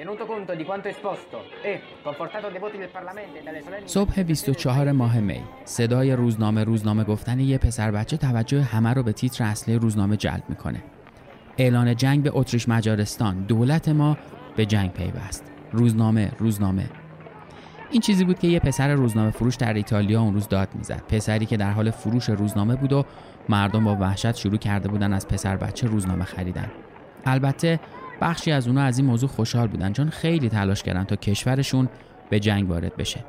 tenuto conto di quanto esposto e confortato dai voti del Parlamento e dalle solenni صبح 24 ماه می. صدای روزنامه روزنامه گفتن یه پسر بچه توجه همه رو به تیتر اصلی روزنامه جلب می‌کنه. اعلان جنگ به اتریش مجارستان. دولت ما به جنگ پیوست. روزنامه روزنامه. این چیزی بود که یه پسر روزنامه فروش در ایتالیا اون روز داد می‌زد. پسری که در حال فروش روزنامه بود و مردم با وحشت شروع کرده بودن از پسر بچه روزنامه خریدن. البته بخشی از اونا از این موضوع خوشحال بودن چون خیلی تلاش کردن تا کشورشون به جنگ وارد بشه.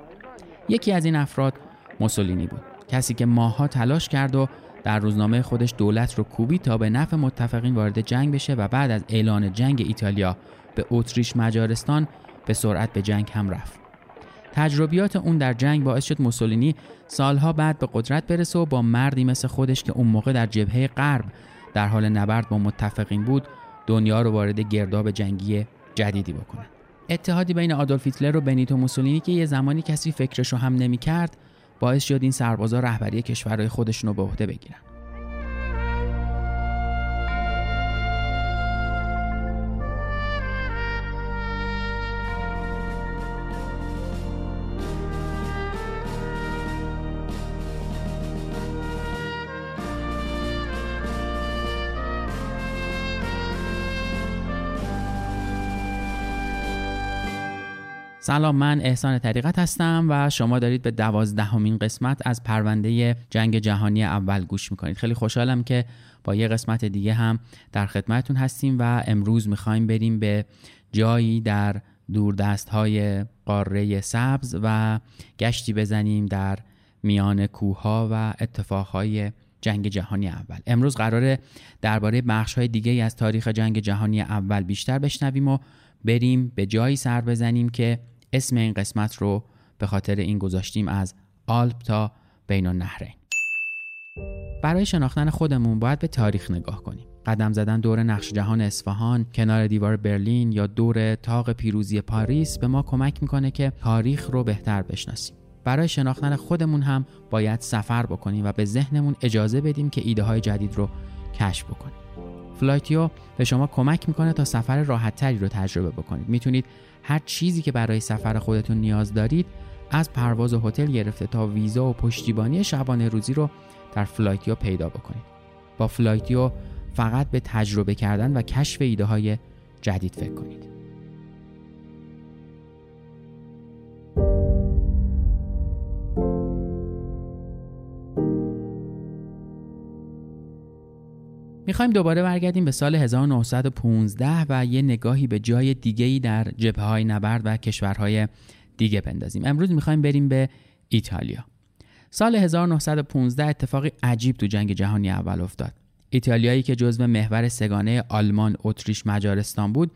یکی از این افراد موسولینی بود. کسی که ماها تلاش کرد و در روزنامه خودش دولت رو کوبی تا به نفع متفقین وارد جنگ بشه و بعد از اعلان جنگ ایتالیا به اتریش مجارستان به سرعت به جنگ هم رفت. تجربیات اون در جنگ باعث شد موسولینی سالها بعد به قدرت برسه و با مردی مثل خودش که اون موقع در جبهه غرب در حال نبرد با متفقین بود دنیا رو وارد گرداب جنگی جدیدی بکنه. اتحادی بین آدولف هیتلر و بنیتو موسولینی که یه زمانی کسی فکرشو هم نمی‌کرد باعث شد این سربازا رهبری کشورهای خودشون رو به عهده بگیرن. سلام من احسان طریقت هستم و شما دارید به دوازدهمین قسمت از پرونده جنگ جهانی اول گوش می‌کنید. خیلی خوشحالم که با یه قسمت دیگه هم در خدمتتون هستیم و امروز می‌خوایم بریم به جایی در دوردست های قاره سبز و گشتی بزنیم در میان کوها و اتفاقهای جنگ جهانی اول. امروز قراره درباره بخش های دیگه از تاریخ جنگ جهانی اول بیشتر بشنویم و بریم به جایی سر بزنیم که اسم این قسمت رو به خاطر این گذاشتیم از آلپ تا بین النهرین. برای شناختن خودمون باید به تاریخ نگاه کنیم. قدم زدن دور نقش جهان اصفهان کنار دیوار برلین یا دور تاق پیروزی پاریس به ما کمک می‌کنه که تاریخ رو بهتر بشناسیم. برای شناختن خودمون هم باید سفر بکنیم و به ذهنمون اجازه بدیم که ایده های جدید رو کشف بکنیم. فلایتیو به شما کمک می‌کنه تا سفر راحت تری رو تجربه بکنید. می‌تونید هر چیزی که برای سفر خودتون نیاز دارید از پرواز و هتل گرفته تا ویزا و پشتیبانی شبانه روزی رو در فلایتیو پیدا بکنید. با فلایتیو فقط به تجربه کردن و کشف ایده های جدید فکر کنید. می‌خوایم دوباره برگردیم به سال 1915 و یه نگاهی به جای دیگه‌ای در جبهه های نبرد و کشورهای دیگه بندازیم. امروز می‌خوایم بریم به ایتالیا. سال 1915 اتفاقی عجیب تو جنگ جهانی اول افتاد. ایتالیایی که جزو محور سگانه آلمان، اتریش، مجارستان بود،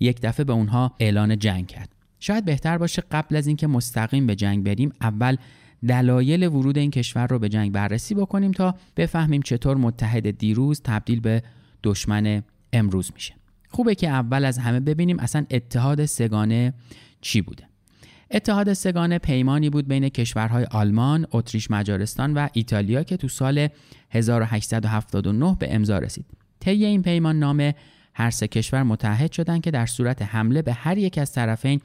یک دفعه به اونها اعلان جنگ کرد. شاید بهتر باشه قبل از اینکه مستقیم به جنگ بریم اول دلایل ورود این کشور رو به جنگ بررسی بکنیم تا بفهمیم چطور متحد دیروز تبدیل به دشمن امروز میشه خوبه که اول از همه ببینیم اصلا اتحاد سگانه چی بوده اتحاد سگانه پیمانی بود بین کشورهای آلمان، اتریش مجارستان و ایتالیا که تو سال 1879 به امضا رسید. طی این پیمان نامه هر سه کشور متحد شدند که در صورت حمله به هر یک از طرفین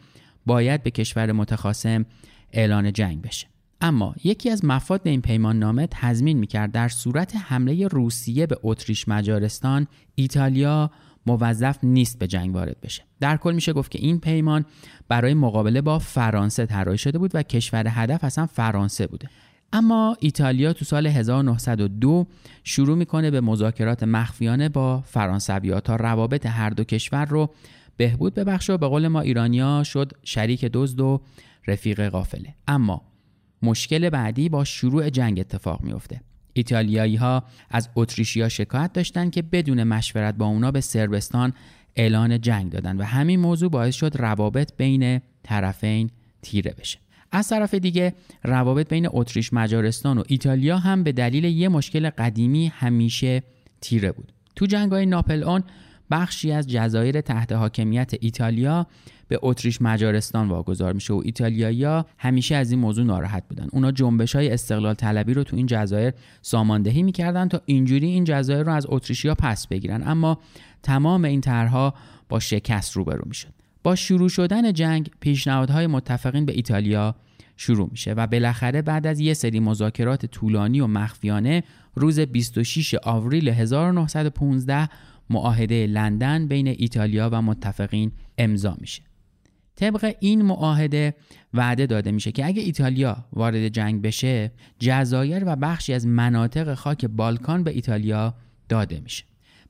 باید به کشور متخاصم اعلان جنگ بشه. اما یکی از مفاد این پیمان نامه تضمین می‌کرد در صورت حمله روسیه به اتریش مجارستان ایتالیا موظف نیست به جنگ وارد بشه. در کل میشه گفت که این پیمان برای مقابله با فرانسه طراحی شده بود و کشور هدف اصلا فرانسه بوده. اما ایتالیا تو سال 1902 شروع می‌کنه به مذاکرات مخفیانه با فرانسویا تا روابط هر دو کشور رو بهبود ببخشه و به قول ما ایرانیا شد شریک دزد و رفیق قافله اما مشکل بعدی با شروع جنگ اتفاق میفته ایتالیایی ها از اتریشیا شکایت داشتند که بدون مشورت با اونا به سربستان اعلان جنگ دادن و همین موضوع باعث شد روابط بین طرفین تیره بشه. از طرف دیگه روابط بین اتریش مجارستان و ایتالیا هم به دلیل یه مشکل قدیمی همیشه تیره بود. تو جنگ های ناپل بخشی از جزایر تحت حاکمیت ایتالیا به اتریش مجارستان واگذار میشه و ایتالیایی‌ها همیشه از این موضوع ناراحت بودن. اونا جنبش های استقلال طلبی رو تو این جزایر ساماندهی می‌کردن تا اینجوری این جزایر رو از اتریشیا پس بگیرن. اما تمام این طرحها با شکست روبرو می‌شد. با شروع شدن جنگ پیشنهادهای متفقین به ایتالیا شروع میشه و بالاخره بعد از یه سری مذاکرات طولانی و مخفیانه روز 26 آوریل 1915 معاهده لندن بین ایتالیا و متفقین امضا میشه. طبق این معاهده وعده داده میشه که اگه ایتالیا وارد جنگ بشه جزایر و بخشی از مناطق خاک بالکان به ایتالیا داده میشه.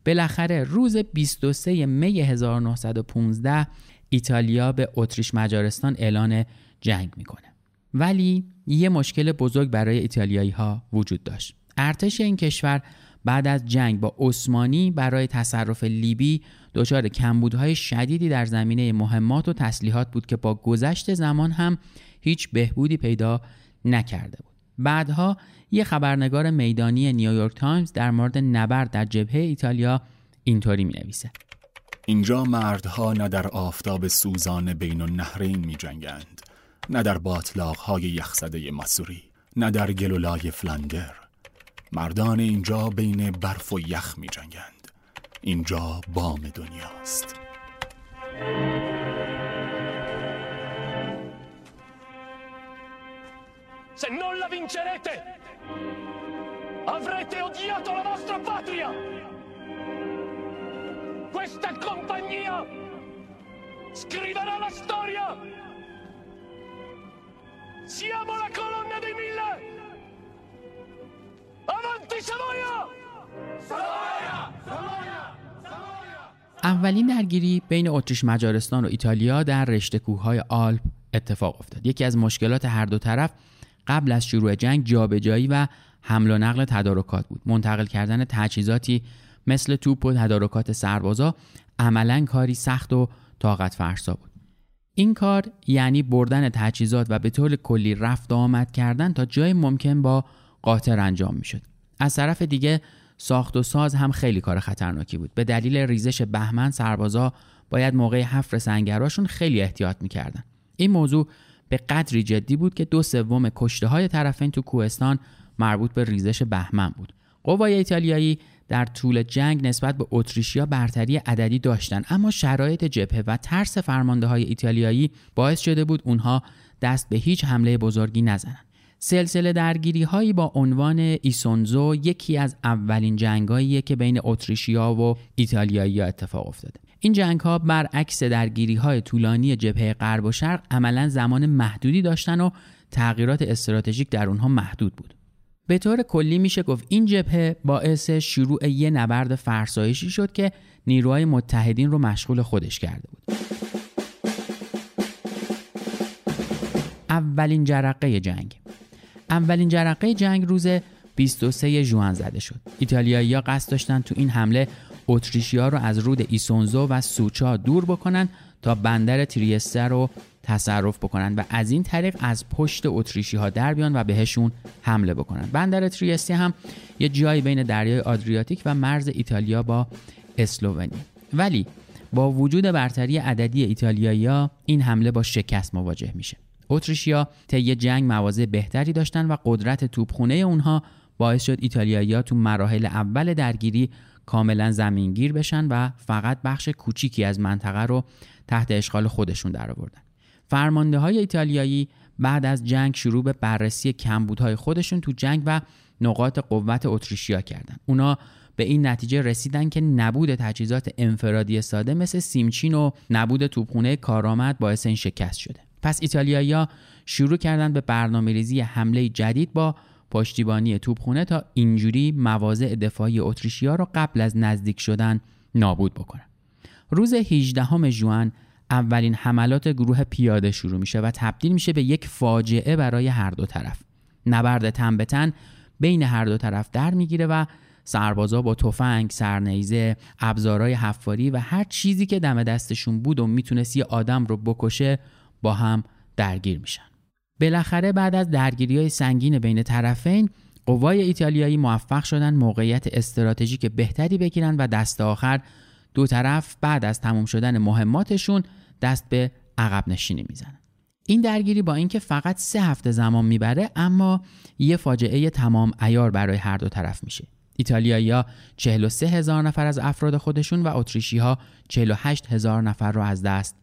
بالاخره روز 23 می 1915 ایتالیا به اتریش مجارستان اعلان جنگ می‌کنه. ولی یه مشکل بزرگ برای ایتالیایی ها وجود داشت. ارتش این کشور بعد از جنگ با عثمانی برای تصرف لیبی دچار کمبودهای شدیدی در زمینه مهمات و تسلیحات بود که با گذشت زمان هم هیچ بهبودی پیدا نکرده بود. بعدها یه خبرنگار میدانی نیویورک تایمز در مورد نبرد در جبهه ایتالیا اینطوری می نویسه اینجا مردها نه در آفتاب سوزان بین النهرین می جنگند نه در باطلاق یخزده ماسوری نه در گلولای فلندر. مردان اینجا بین برف و یخ می جنگند اینجا بام دنیاست Se non la vincerete, avrete odiato la vostra patria. Questa compagnia scriverà la storia. Siamo la colonna dei mille. اولین درگیری بین اتریش مجارستان و ایتالیا در رشته کوههای آلپ اتفاق افتاد. یکی از مشکلات هر دو طرف قبل از شروع جنگ جابجایی و حمل و نقل تدارکات بود. منتقل کردن تجهیزاتی مثل توپ و تدارکات سربازا عملا کاری سخت و طاقت فرسا بود. این کار یعنی بردن تجهیزات و به طور کلی رفت آمد کردن تا جای ممکن با قاطر انجام می‌شد. از طرف دیگه ساخت و ساز هم خیلی کار خطرناکی بود. به دلیل ریزش بهمن سربازا باید موقع حفر سنگراشون خیلی احتیاط می‌کردن. این موضوع به قدری جدی بود که دو سوم کشته های طرفین تو کوهستان مربوط به ریزش بهمن بود. قوای ایتالیایی در طول جنگ نسبت به اتریشیا برتری عددی داشتند اما شرایط جبهه و ترس فرمانده های ایتالیایی باعث شده بود اونها دست به هیچ حمله بزرگی نزنند. سلسله درگیری هایی با عنوان ایسونزو یکی از اولین جنگاییه که بین اتریشیا و ایتالیایی اتفاق افتاده. این جنگ ها برعکس درگیری های طولانی جبهه غرب و شرق عملا زمان محدودی داشتن و تغییرات استراتژیک در اونها محدود بود. به طور کلی میشه گفت این جبهه باعث شروع یه نبرد فرسایشی شد که نیروهای متحدین رو مشغول خودش کرده بود. اولین جرقه جنگ اولین جرقه جنگ روز 23 ژوئن زده شد. ایتالیایی‌ها قصد داشتن تو این حمله اتریشیا رو از رود ایسونزو و سوچا دور بکنن تا بندر تریسته رو تصرف بکنن و از این طریق از پشت اتریشی ها در بیان و بهشون حمله بکنن. بندر تریستی هم یه جایی بین دریای آدریاتیک و مرز ایتالیا با اسلوونی ولی با وجود برتری عددی ایتالیایی‌ها این حمله با شکست مواجه میشه. اتریشیا طی جنگ مواضع بهتری داشتن و قدرت توپخونه اونها باعث شد ایتالیایی‌ها تو مراحل اول درگیری کاملا زمینگیر بشن و فقط بخش کوچیکی از منطقه رو تحت اشغال خودشون درآوردن. فرمانده های ایتالیایی بعد از جنگ شروع به بررسی کمبودهای خودشون تو جنگ و نقاط قوت اتریشیا کردن. اونا به این نتیجه رسیدن که نبود تجهیزات انفرادی ساده مثل سیمچین و نبود توپخونه کارآمد باعث این شکست شده. پس ایتالیایی‌ها شروع کردن به برنامه ریزی حمله جدید با پشتیبانی توپخونه تا اینجوری مواضع دفاعی اتریشیا را قبل از نزدیک شدن نابود بکنن. روز 18 ژوئن اولین حملات گروه پیاده شروع میشه و تبدیل میشه به یک فاجعه برای هر دو طرف. نبرد تن به تن بین هر دو طرف در می‌گیره و سربازا با تفنگ، سرنیزه، ابزارهای حفاری و هر چیزی که دم دستشون بود و می‌تونست یه آدم رو بکشه با هم درگیر میشن. بالاخره بعد از درگیری های سنگین بین طرفین قوای ایتالیایی موفق شدن موقعیت استراتژیک بهتری بگیرن و دست آخر دو طرف بعد از تموم شدن مهماتشون دست به عقب نشینی می‌زنن. این درگیری با اینکه فقط سه هفته زمان می‌بره اما یه فاجعه تمام ایار برای هر دو طرف میشه. ایتالیایی 43 هزار نفر از افراد خودشون و اتریشی ها 48 هزار نفر رو از دست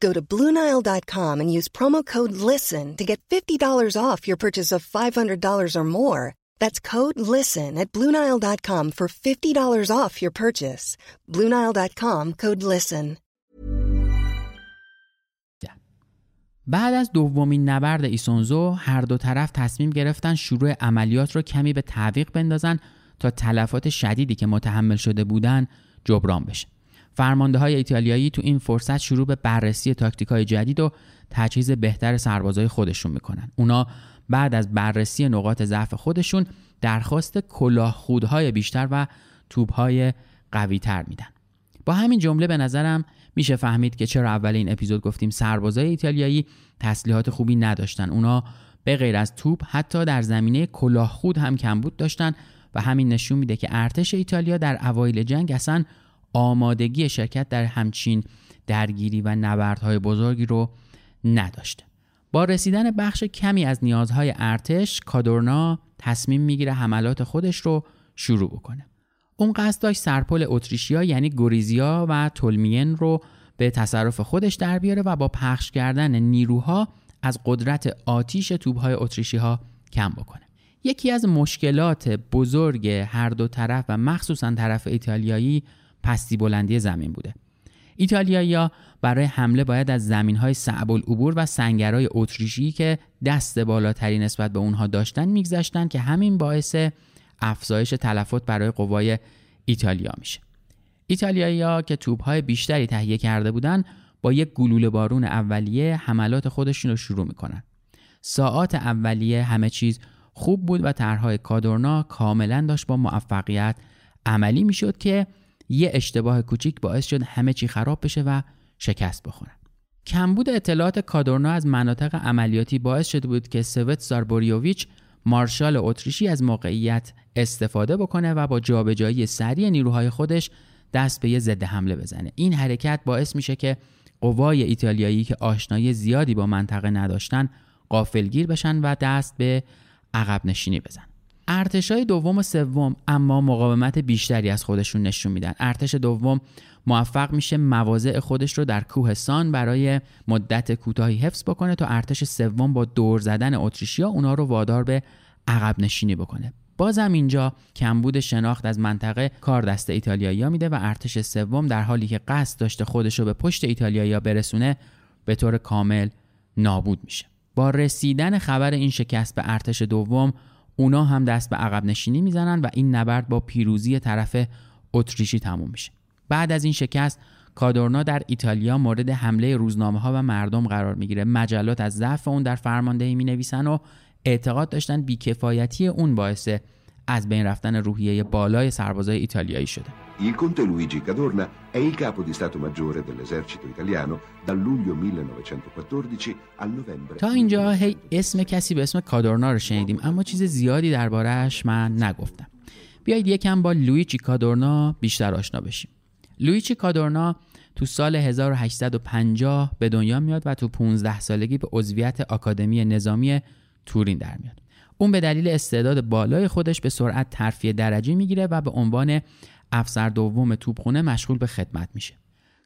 Go to Bluenile.com and use promo code LISTEN to get $50 off your purchase of $500 or more. That's code LISTEN at Bluenile.com for $50 off your purchase. Bluenile.com code LISTEN. بعد از دومین نبرد ایسونزو هر دو طرف تصمیم گرفتن شروع عملیات رو کمی به تعویق بندازن تا تلفات شدیدی که متحمل شده بودن جبران بشه. فرمانده های ایتالیایی تو این فرصت شروع به بررسی تاکتیک های جدید و تجهیز بهتر سربازای خودشون می‌کنن. اونا بعد از بررسی نقاط ضعف خودشون درخواست کلاه خودهای بیشتر و توپهای قوی تر میدن. با همین جمله به نظرم میشه فهمید که چرا اول این اپیزود گفتیم سربازای ایتالیایی تسلیحات خوبی نداشتن. اونا به غیر از توپ حتی در زمینه کلاه خود هم کمبود داشتن و همین نشون میده که ارتش ایتالیا در اوایل جنگ اصلا آمادگی شرکت در همچین درگیری و نبردهای بزرگی رو نداشته. با رسیدن بخش کمی از نیازهای ارتش کادورنا تصمیم می‌گیره حملات خودش رو شروع بکنه. اون قصد داشت سرپل اتریشیا یعنی گوریزیا و تولمین رو به تصرف خودش در بیاره و با پخش کردن نیروها از قدرت آتیش توبهای اتریشی ها کم بکنه. یکی از مشکلات بزرگ هر دو طرف و مخصوصا طرف ایتالیایی پستی بلندی زمین بوده. ایتالیایی برای حمله باید از زمین های صعب العبور و سنگرهای اتریشی که دست بالاتری نسبت به اونها داشتن میگذشتن که همین باعث افزایش تلفات برای قوای ایتالیا میشه. ایتالیایی که توپ های بیشتری تهیه کرده بودن با یک گلوله بارون اولیه حملات خودشون رو شروع می‌کنن. ساعات اولیه همه چیز خوب بود و طرحهای کادورنا کاملا داشت با موفقیت عملی می‌شد که یه اشتباه کوچیک باعث شد همه چی خراب بشه و شکست بخورن کمبود اطلاعات کادورنا از مناطق عملیاتی باعث شده بود که سوت زاربوریوویچ مارشال اتریشی از موقعیت استفاده بکنه و با جابجایی سریع نیروهای خودش دست به یه ضد حمله بزنه. این حرکت باعث میشه که قوای ایتالیایی که آشنایی زیادی با منطقه نداشتن قافلگیر بشن و دست به عقب نشینی بزن. ارتشای دوم و سوم اما مقاومت بیشتری از خودشون نشون میدن. ارتش دوم موفق میشه مواضع خودش رو در کوهستان برای مدت کوتاهی حفظ بکنه تا ارتش سوم با دور زدن اتریشیا اونا رو وادار به عقب نشینی بکنه. بازم اینجا کمبود شناخت از منطقه کار دست ایتالیایی میده و ارتش سوم در حالی که قصد داشته خودش رو به پشت ایتالیایی برسونه به طور کامل نابود میشه. با رسیدن خبر این شکست به ارتش دوم اونا هم دست به عقب نشینی می‌زنن و این نبرد با پیروزی طرف اتریشی تموم میشه. بعد از این شکست کادورنا در ایتالیا مورد حمله روزنامه ها و مردم قرار می‌گیره. مجلات از ضعف اون در فرماندهی می نویسن و اعتقاد داشتن بیکفایتی اون باعث از بین رفتن روحیه بالای سربازای ایتالیایی شده Il conte Luigi Cadorna è il capo di Stato Maggiore dell'esercito italiano dal luglio 1914 al novembre. تا اینجا هی اسم کسی به اسم کادورنا رو شنیدیم اما چیز زیادی دربارهش من نگفتم. بیایید یکم با لویچی کادورنا بیشتر آشنا بشیم. لویچی کادورنا تو سال 1850 به دنیا میاد و تو 15 سالگی به عضویت آکادمی نظامی تورین در میاد. اون به دلیل استعداد بالای خودش به سرعت ترفیع درجه می‌گیره و به عنوان افسر دوم توپخونه مشغول به خدمت میشه.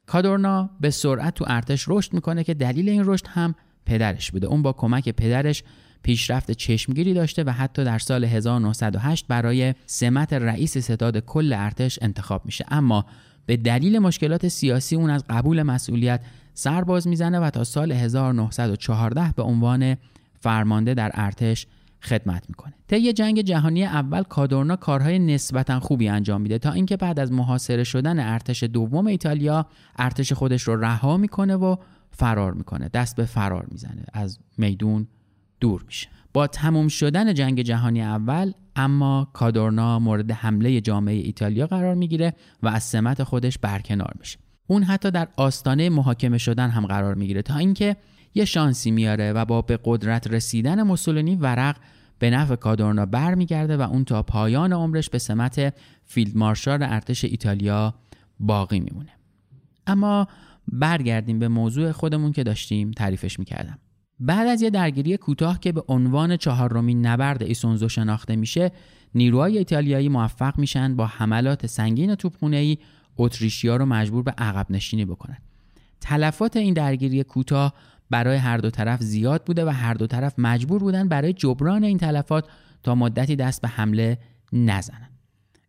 کادورنا به سرعت تو ارتش رشد می‌کنه که دلیل این رشد هم پدرش بوده. اون با کمک پدرش پیشرفت چشمگیری داشته و حتی در سال 1908 برای سمت رئیس ستاد کل ارتش انتخاب میشه اما به دلیل مشکلات سیاسی اون از قبول مسئولیت سرباز می‌زنه و تا سال 1914 به عنوان فرمانده در ارتش خدمت می‌کنه. طی جنگ جهانی اول کادورنا کارهای نسبتا خوبی انجام میده تا اینکه بعد از محاصره شدن ارتش دوم ایتالیا ارتش خودش رو رها می‌کنه و فرار می‌کنه. دست به فرار می‌زنه. از میدون دور میشه. با تموم شدن جنگ جهانی اول اما کادورنا مورد حمله جامعه ایتالیا قرار می‌گیره و از سمت خودش برکنار میشه. اون حتی در آستانه محاکمه شدن هم قرار می‌گیره تا اینکه یه شانسی میاره و با به قدرت رسیدن موسولینی ورق به نفع کادورنا برمیگرده و اون تا پایان عمرش به سمت فیلد مارشال ارتش ایتالیا باقی میمونه. اما برگردیم به موضوع خودمون که داشتیم تعریفش می‌کردم. بعد از یه درگیری کوتاه که به عنوان چهارمین نبرد ایسونزو شناخته میشه نیروهای ایتالیایی موفق میشن با حملات سنگین توپخونه‌ای اتریشیا رو مجبور به عقب نشینی بکنن. تلفات این درگیری کوتاه برای هر دو طرف زیاد بوده و هر دو طرف مجبور بودن برای جبران این تلفات تا مدتی دست به حمله نزنن.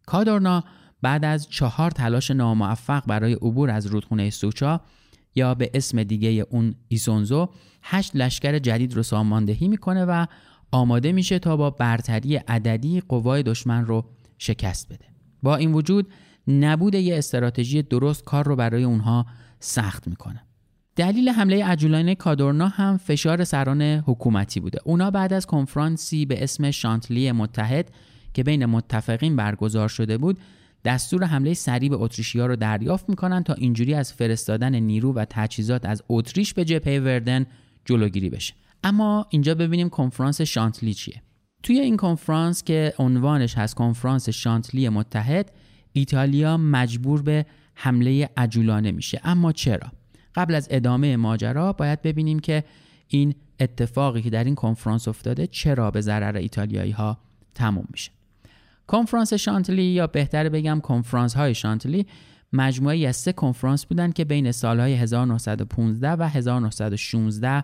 کادورنا بعد از چهار تلاش ناموفق برای عبور از رودخونه سوچا یا به اسم دیگه اون ایسونزو هشت لشکر جدید رو ساماندهی می‌کنه و آماده میشه تا با برتری عددی قوای دشمن رو شکست بده. با این وجود نبود یه استراتژی درست کار رو برای اونها سخت می‌کنه. دلیل حمله عجولانه کادورنا هم فشار سران حکومتی بوده. اونا بعد از کنفرانسی به اسم شانتلی متحد که بین متفقین برگزار شده بود دستور حمله سریع به اتریشیا رو دریافت می‌کنن تا اینجوری از فرستادن نیرو و تجهیزات از اتریش به جبهه وردن جلوگیری بشه. اما اینجا ببینیم کنفرانس شانتلی چیه. توی این کنفرانس که عنوانش هست کنفرانس شانتلی متحد ایتالیا مجبور به حمله عجولانه میشه. اما چرا؟ قبل از ادامه ماجرا باید ببینیم که این اتفاقی که در این کنفرانس افتاده چرا به ضرر ایتالیایی ها تموم میشه. کنفرانس شانتلی یا بهتر بگم کنفرانس های شانتلی مجموعه از سه کنفرانس بودند که بین سالهای 1915 و 1916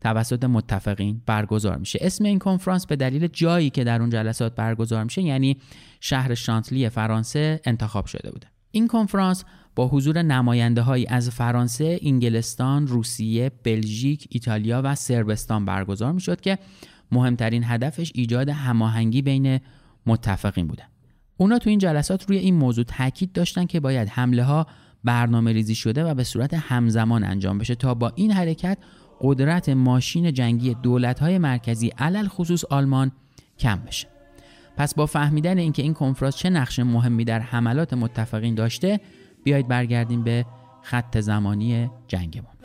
توسط متفقین برگزار میشه. اسم این کنفرانس به دلیل جایی که در اون جلسات برگزار میشه یعنی شهر شانتلی فرانسه انتخاب شده بوده. این کنفرانس با حضور نماینده های از فرانسه، انگلستان، روسیه، بلژیک، ایتالیا و سربستان برگزار می شد که مهمترین هدفش ایجاد هماهنگی بین متفقین بوده. اونا تو این جلسات روی این موضوع تاکید داشتن که باید حمله ها برنامه ریزی شده و به صورت همزمان انجام بشه تا با این حرکت قدرت ماشین جنگی دولت های مرکزی علل خصوص آلمان کم بشه. پس با فهمیدن اینکه این کنفرانس چه نقش مهمی در حملات متفقین داشته بیایید برگردیم به خط زمانی جنگمون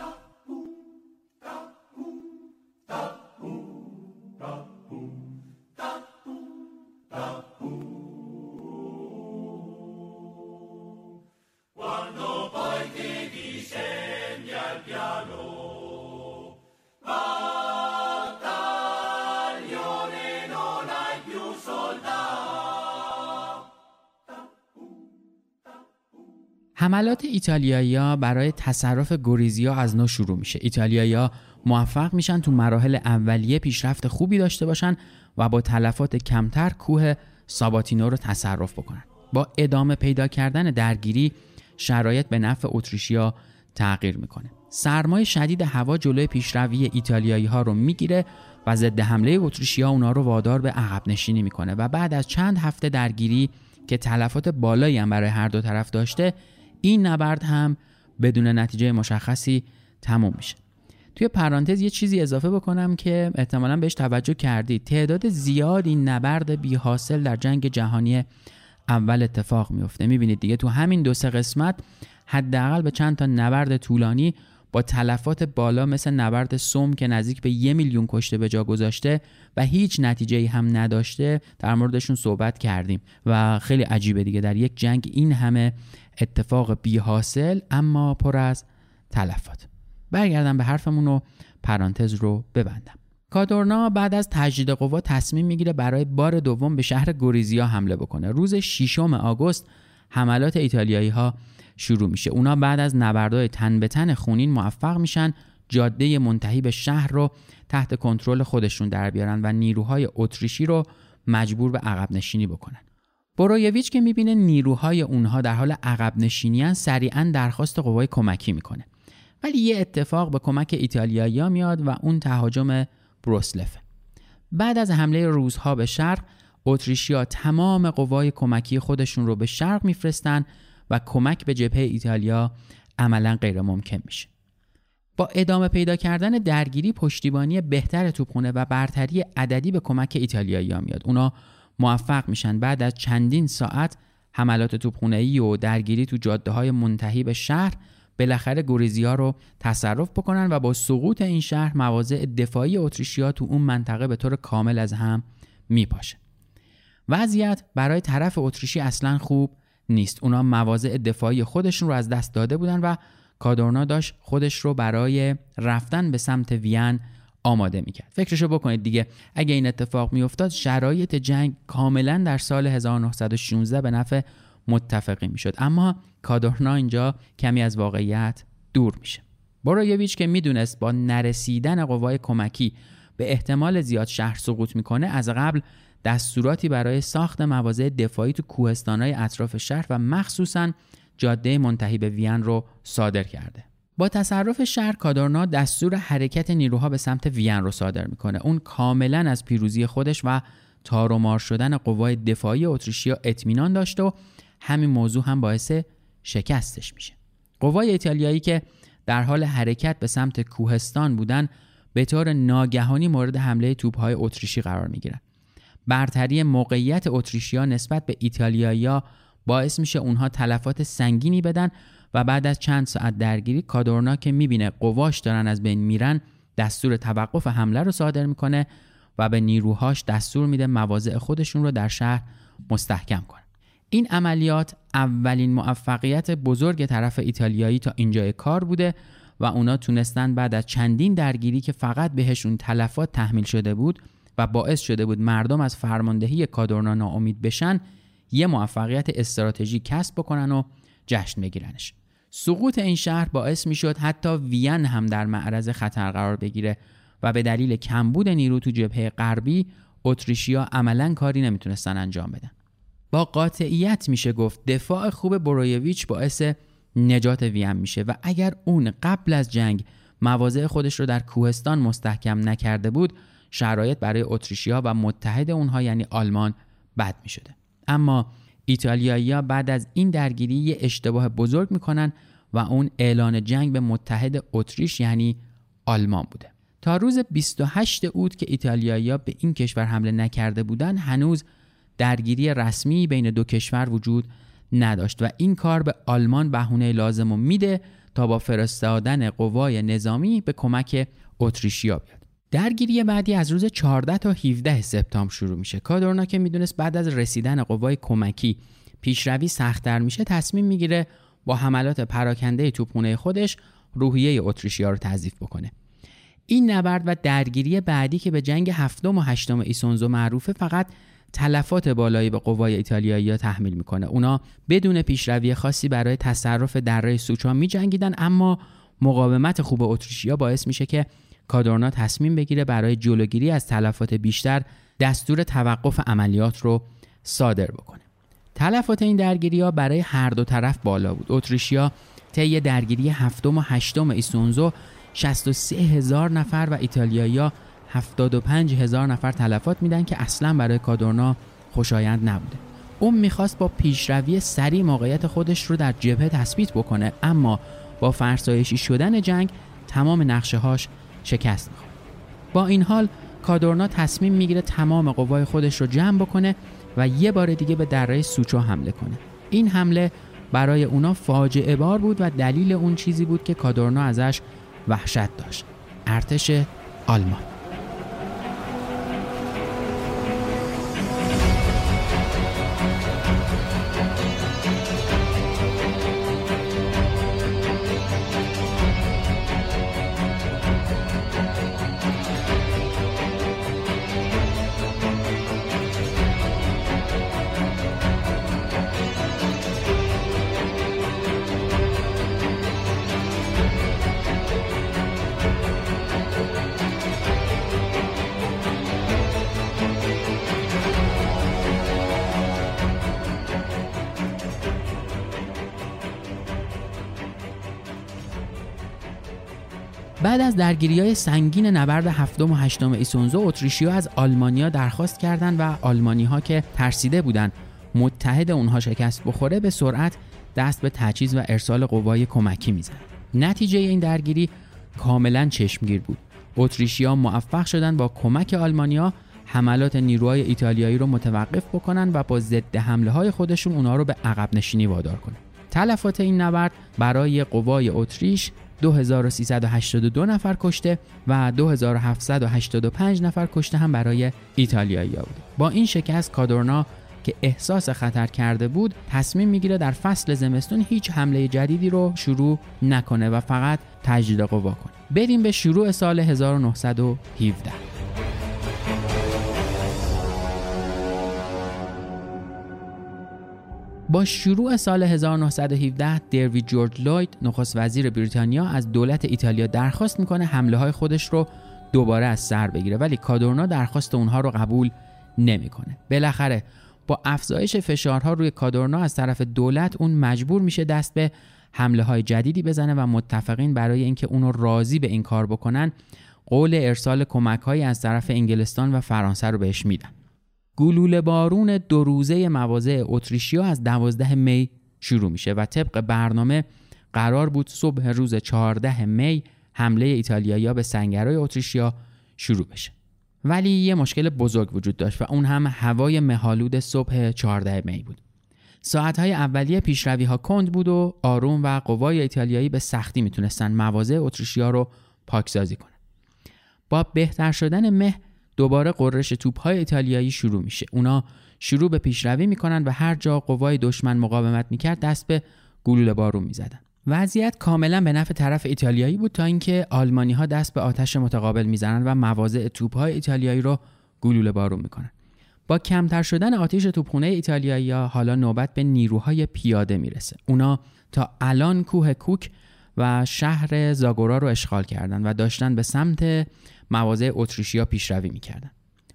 حملات ایتالیایی برای تصرف گوریزیا از نو شروع میشه. ایتالیایی موفق میشن تو مراحل اولیه پیشرفت خوبی داشته باشن و با تلفات کمتر کوه ساباتینو رو تصرف بکنن. با ادامه پیدا کردن درگیری شرایط به نفع اتریشیا تغییر می‌کنه. سرمای شدید هوا جلوی پیشروی ایتالیایی ها رو می‌گیره و ضد حمله اتریشیا اونا رو وادار به عقب نشینی می‌کنه و بعد از چند هفته درگیری که تلفات بالایی هم برای هر دو طرف داشته این نبرد هم بدون نتیجه مشخصی تموم میشه. توی پرانتز یه چیزی اضافه بکنم که احتمالا بهش توجه کردید. تعداد زیادی نبرد بی حاصل در جنگ جهانی اول اتفاق میفته می‌بینید دیگه تو همین دو سه قسمت حداقل به چند تا نبرد طولانی با تلفات بالا مثل نبرد سوم که نزدیک به یه میلیون کشته به جا گذاشته و هیچ نتیجه ای هم نداشته در موردشون صحبت کردیم و خیلی عجیبه دیگه. در یک جنگ این همه اتفاق بی حاصل اما پر از تلفات. برگردم به حرفمون و پرانتز رو ببندم. کادورنا بعد از تجدید قوا تصمیم می‌گیره برای بار دوم به شهر گوریزیا حمله بکنه. روز 6 آگوست حملات ایتالیایی ها شروع میشه. اونا بعد از نبردهای تن به تن خونین موفق میشن جاده منتهی به شهر رو تحت کنترل خودشون در بیارن و نیروهای اتریشی رو مجبور به عقب نشینی بکنن. برویویچ که می‌بینه نیروهای اونها در حال عقب نشینیان سریعا درخواست قوای کمکی می‌کنه. ولی یه اتفاق به کمک ایتالیایی میاد و اون تهاجم بروسلفه بعد از حمله روزها به شرق اتریشیا تمام قوای کمکی خودشون رو به شرق میفرستن و کمک به جبهه ایتالیا عملا غیر ممکن میشه. با ادامه پیدا کردن درگیری پشتیبانی بهتر توپخونه و برتری عددی به کمک ایتالیایی میاد. اونا موفق میشن بعد از چندین ساعت حملات توپخونه و درگیری تو جاده های منتهی به شهر بالاخره گوریزیا رو تصرف بکنن و با سقوط این شهر مواضع دفاعی اتریشیا تو اون منطقه به طور کامل از هم میپاشه. وضعیت برای طرف اتریشی اصلا خوب نیست. اونا مواضع دفاعی خودشون رو از دست داده بودن و کادورنا داشت خودش رو برای رفتن به سمت وین آماده می‌کرد. فکرشو بکنید دیگه. اگه این اتفاق میافتاد شرایط جنگ کاملا در سال 1916 به نفع متفقی می‌شد. اما کادورنا اینجا کمی از واقعیت دور میشه. برویویچ که می‌دونست با نرسیدن قوای کمکی به احتمال زیاد شهر سقوط می‌کنه از قبل دستوراتی برای ساخت مواضع دفاعی تو کوهستانهای اطراف شهر و مخصوصا جاده منتهی به وین رو صادر کرده. با تصرف شهر کادورنا دستور حرکت نیروها به سمت وین رو صادر می‌کنه. اون کاملا از پیروزی خودش و تارومار شدن قوای دفاعی اتریشیا اطمینان داشته و همین موضوع هم باعث شکستش میشه. قوای ایتالیایی که در حال حرکت به سمت کوهستان بودن به طور ناگهانی مورد حمله توپهای اتریشی قرار می‌گیرن. برتری موقعیت اتریشیا نسبت به ایتالیایی‌ها باعث میشه اونها تلفات سنگینی بدن و بعد از چند ساعت درگیری کادورنا که می‌بینه قواش دارن از بین میرن دستور توقف حمله رو صادر می‌کنه و به نیروهاش دستور میده مواضع خودشون رو در شهر مستحکم کنن. این عملیات اولین موفقیت بزرگ طرف ایتالیایی تا اینجای کار بوده و اونا تونستن بعد از چندین درگیری که فقط بهشون تلفات تحمیل شده بود باعث شده بود مردم از فرماندهی کادورنا ناامید بشن یه موفقیت استراتژی کسب بکنن و جشن بگیرنش. سقوط این شهر باعث می‌شد حتی وین هم در معرض خطر قرار بگیره و به دلیل کمبود نیرو تو جبهه غربی اتریشیا عملا کاری نمی‌تونستن انجام بدن. با قاطعیت میشه گفت دفاع خوب برویویچ باعث نجات وین میشه و اگر اون قبل از جنگ مواضع خودش رو در کوهستان مستحکم نکرده بود شرایط برای اتریشیا و متحد اونها یعنی آلمان بد می شده. اما ایتالیایی بعد از این درگیری یه اشتباه بزرگ می‌کنن و اون اعلان جنگ به متحد اتریش یعنی آلمان بوده. تا روز 28 اوت که ایتالیایی به این کشور حمله نکرده بودن هنوز درگیری رسمی بین دو کشور وجود نداشت و این کار به آلمان بهونه لازم میده تا با فرستادن قوای نظامی به کمک اتریشیا بیاد. درگیری بعدی از روز 14 تا 17 سپتامبر شروع میشه. کادورنا که می‌دونست بعد از رسیدن قوای کمکی پیشروی سختتر میشه تصمیم می‌گیره با حملات پراکنده توپخونه خودش روحیه اتریشیا رو تضعیف بکنه. این نبرد و درگیری بعدی که به جنگ هفتم و هشتم ایسونزو معروفه فقط تلفات بالایی به قوای ایتالیایی ها تحمیل می‌کنه اونا بدون پیشروی خاصی برای تصرف دره سوچا می جنگیدن اما مقاومت خوب اتریشیا باعث میشه که کادورنا تصمیم بگیره برای جلوگیری از تلفات بیشتر دستور توقف عملیات رو صادر بکنه. تلفات این درگیری ها برای هر دو طرف بالا بود. اتریشیا طی درگیری هفتم و هشتم ایسونزو 63 هزار نفر و ایتالیایی 75 هزار نفر تلفات میدن که اصلا برای کادورنا خوشایند نبوده. اون می‌خواست با پیشروی سریع موقعیت خودش رو در جبهه تثبیت بکنه اما با فرسایشی شدن جنگ تمام نقشه هاش شکست می‌خوره. با این حال کادورنا تصمیم می‌گیره تمام قوای خودش رو جمع بکنه و یه بار دیگه به دره سوچو حمله کنه. این حمله برای اونا فاجعه بار بود و دلیل اون چیزی بود که کادورنا ازش وحشت داشت. ارتش آلمان. بعد از درگیری های سنگین نبرد هفتم و هشتم ایسونزو اتریشیا از آلمانیا درخواست کردند و آلمانی ها که ترسیده بودند متحد اونها شکست بخوره به سرعت دست به تجهیز و ارسال قوای کمکی میزن نتیجه این درگیری کاملا چشمگیر بود. اتریشیا موفق شدند با کمک آلمانیا حملات نیروهای ایتالیایی رو متوقف بکنن و با ضد حمله های خودشون اونها رو به عقب نشینی وادار کنن تلفات این نبرد برای قوای اتریش 2382 نفر کشته و 2785 نفر کشته هم برای ایتالیایی بود. با این شکست کادورنا که احساس خطر کرده بود تصمیم می‌گیره در فصل زمستون هیچ حمله جدیدی رو شروع نکنه و فقط تجدید قوا کنه. بریم به شروع سال 1917 با شروع سال 1917 دروی جورج لوید نخست وزیر بریتانیا از دولت ایتالیا درخواست می‌کنه حمله های خودش رو دوباره از سر بگیره ولی کادورنا درخواست اونها رو قبول نمی‌کنه. بالاخره با افزایش فشارها روی کادورنا از طرف دولت اون مجبور میشه دست به حمله های جدیدی بزنه و متفقین برای اینکه اونو راضی به این کار بکنن قول ارسال کمک از طرف انگلستان و فرانسه رو بهش میدن. گلوله بارون دو روزه مواضع اتریشیا از 12 می شروع میشه و طبق برنامه قرار بود صبح روز 14 می حمله ایتالیایی به سنگرهای اتریشیا شروع بشه. ولی یه مشکل بزرگ وجود داشت و اون هم هوای مهالود صبح 14 می بود. ساعتهای اولیه پیشروی ها کند بود و آروم و قوای ایتالیایی به سختی می‌تونستن مواضع اتریشیا رو پاکسازی کنن. با بهتر شدن مه دوباره قررش توپهای ایتالیایی شروع میشه. اونا شروع به پیشروی می‌کنن و هر جا قوای دشمن مقاومت می‌کرد دست به گلوله بارون می‌زدن. وضعیت کاملا به نفع طرف ایتالیایی بود تا اینکه آلمانی ها دست به آتش متقابل می‌زنن و مواضع توپهای ایتالیایی رو گلوله بارون می‌کنن. با کمتر شدن آتش توپخونه ایتالیایی ها حالا نوبت به نیروهای پیاده می‌رسه. اونا تا الان کوه کوک و شهر زاگورا رو اشغال کردند و داشتن به سمت مواضع اتریشیا پیشروی می‌کردن.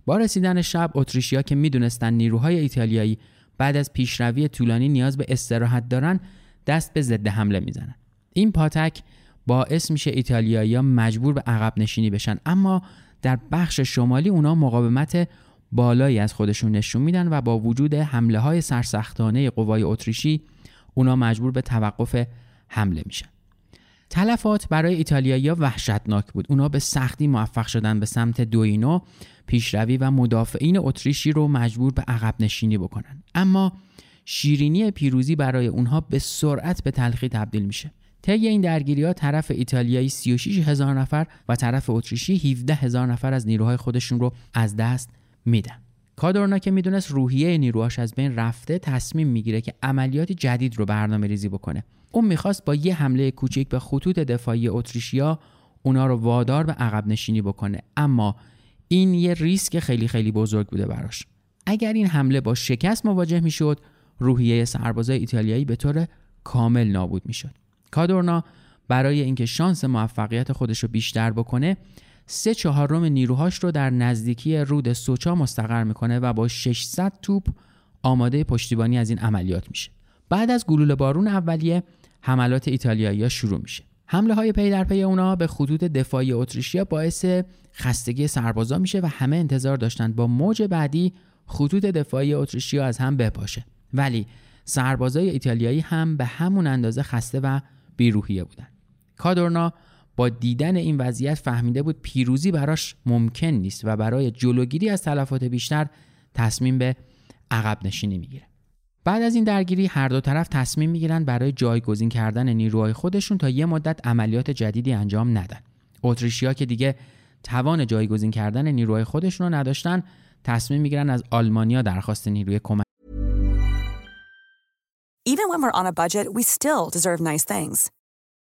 با رسیدن شب اتریشیا که می‌دونستن نیروهای ایتالیایی بعد از پیشروی طولانی نیاز به استراحت دارن دست به ضد حمله می‌زنن. این پاتک باعث میشه ایتالیایی مجبور به عقب نشینی بشن اما در بخش شمالی اونا مقاومت بالایی از خودشون نشون میدن و با وجود حمله های سرسختانه قوای اتریشی اونا مجبور به توقف حمله میشن. تلفات برای ایتالیایی وحشتناک بود. اونا به سختی موفق شدن به سمت دوینو پیشروی و مدافعین اتریشی رو مجبور به عقب نشینی بکنن. اما شیرینی پیروزی برای اونها به سرعت به تلخی تبدیل میشه. طی این درگیری ها طرف ایتالیایی 36 هزار نفر و طرف اتریشی 17 هزار نفر از نیروهای خودشون رو از دست میدن. کادورنا که می‌دونست روحیه نیروهاش از بین رفته تصمیم می‌گیره که عملیات جدید رو برنامه ریزی بکنه. اون می‌خواست با یه حمله کوچیک به خطوط دفاعی اتریشیا اونا رو وادار به عقب نشینی بکنه. اما این یه ریسک خیلی خیلی بزرگ بوده براش. اگر این حمله با شکست مواجه می‌شد روحیه سربازای ایتالیایی به طور کامل نابود می‌شد. کادورنا برای اینکه شانس موفقیت خودش رو بیشتر بکنه سه چهارم نیروهاش رو در نزدیکی رود سوچا مستقر می‌کنه و با 600 توپ آماده پشتیبانی از این عملیات میشه. بعد از گلوله بارون اولیه حملات ایتالیایی شروع میشه. حمله های پی در پی اونا به خطوط دفاعی اتریشیا باعث خستگی سربازا میشه و همه انتظار داشتند با موج بعدی خطوط دفاعی اتریشیا از هم بپاشه. ولی سربازای ایتالیایی هم به همون اندازه خسته و بیروحیه بودن. کادورنا با دیدن این وضعیت فهمیده بود پیروزی براش ممکن نیست و برای جلوگیری از تلفات بیشتر تصمیم به عقب نشینی می‌گیره. بعد از این درگیری هر دو طرف تصمیم می‌گیرن برای جایگزین کردن نیروهای خودشون تا یه مدت عملیات جدیدی انجام ندن. اتریشیا که دیگه توان جایگزین کردن نیروهای خودشون رو نداشتن تصمیم می‌گیرن از آلمانیا درخواست نیروی کمک. Even when we're on a budget, we still deserve nice things.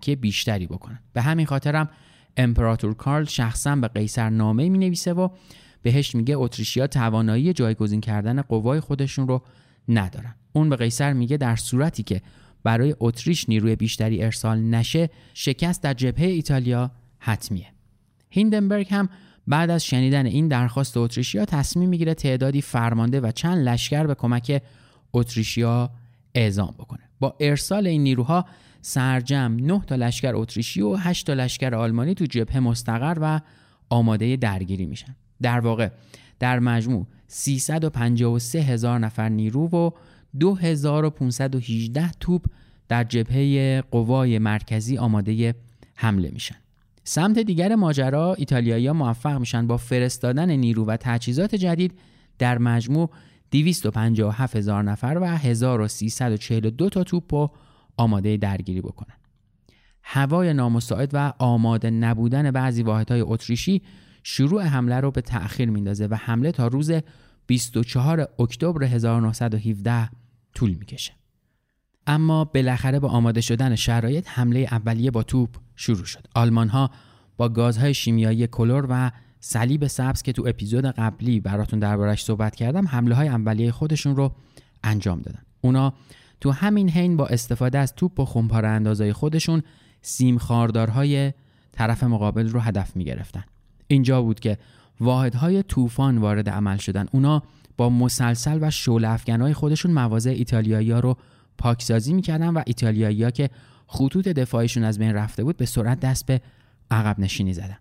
که بیشتری بکنن. به همین خاطرم امپراتور کارل شخصا به قیصر نامه می نویسه و بهش میگه اتریشیا توانایی جایگزین کردن قوای خودشون رو ندارن. اون به قیصر میگه در صورتی که برای اتریش نیروی بیشتری ارسال نشه شکست در جبهه ایتالیا حتمیه. هیندنبرگ هم بعد از شنیدن این درخواست اتریشیا تصمیم می‌گیره تعدادی فرمانده و چند لشکر به کمک اتریشیا اعزام بکنه. با ارسال این نیروها سرجم 9 تا لشکر اتریشی و 8 تا لشکر آلمانی تو جبهه مستقر و آماده درگیری میشن. در واقع در مجموع 353 هزار نفر نیرو و 2518 توپ در جبهه قوای مرکزی آماده حمله میشن. سمت دیگر ماجرا ایتالیایی موفق میشن با فرستادن نیرو و تجهیزات جدید در مجموع 257 هزار نفر و 1342 تا توپ و آماده درگیری بکنن. هوای نامساعد و آماده نبودن بعضی واحدهای اتریشی شروع حمله رو به تأخیر میندازه و حمله تا روز 24 اکتبر 1917 طول می‌کشه. اما بالاخره با آماده شدن شرایط حمله اولیه با توپ شروع شد. آلمان ها با گازهای شیمیایی کلور و صلیب سبز که تو اپیزود قبلی براتون دربارش صحبت کردم حمله های اولیه خودشون رو انجام دادن. اونا تو همین حین با استفاده از توپ و خمپاره اندازای خودشون سیم خاردارهای طرف مقابل رو هدف می گرفتن. اینجا بود که واحدهای طوفان وارد عمل شدن. اونا با مسلسل و شعله افکنهای خودشون مواضع ایتالیایی ها رو پاکسازی می‌کردن و ایتالیایی ها که خطوط دفاعشون از بین رفته بود به سرعت دست به عقب نشینی زدن.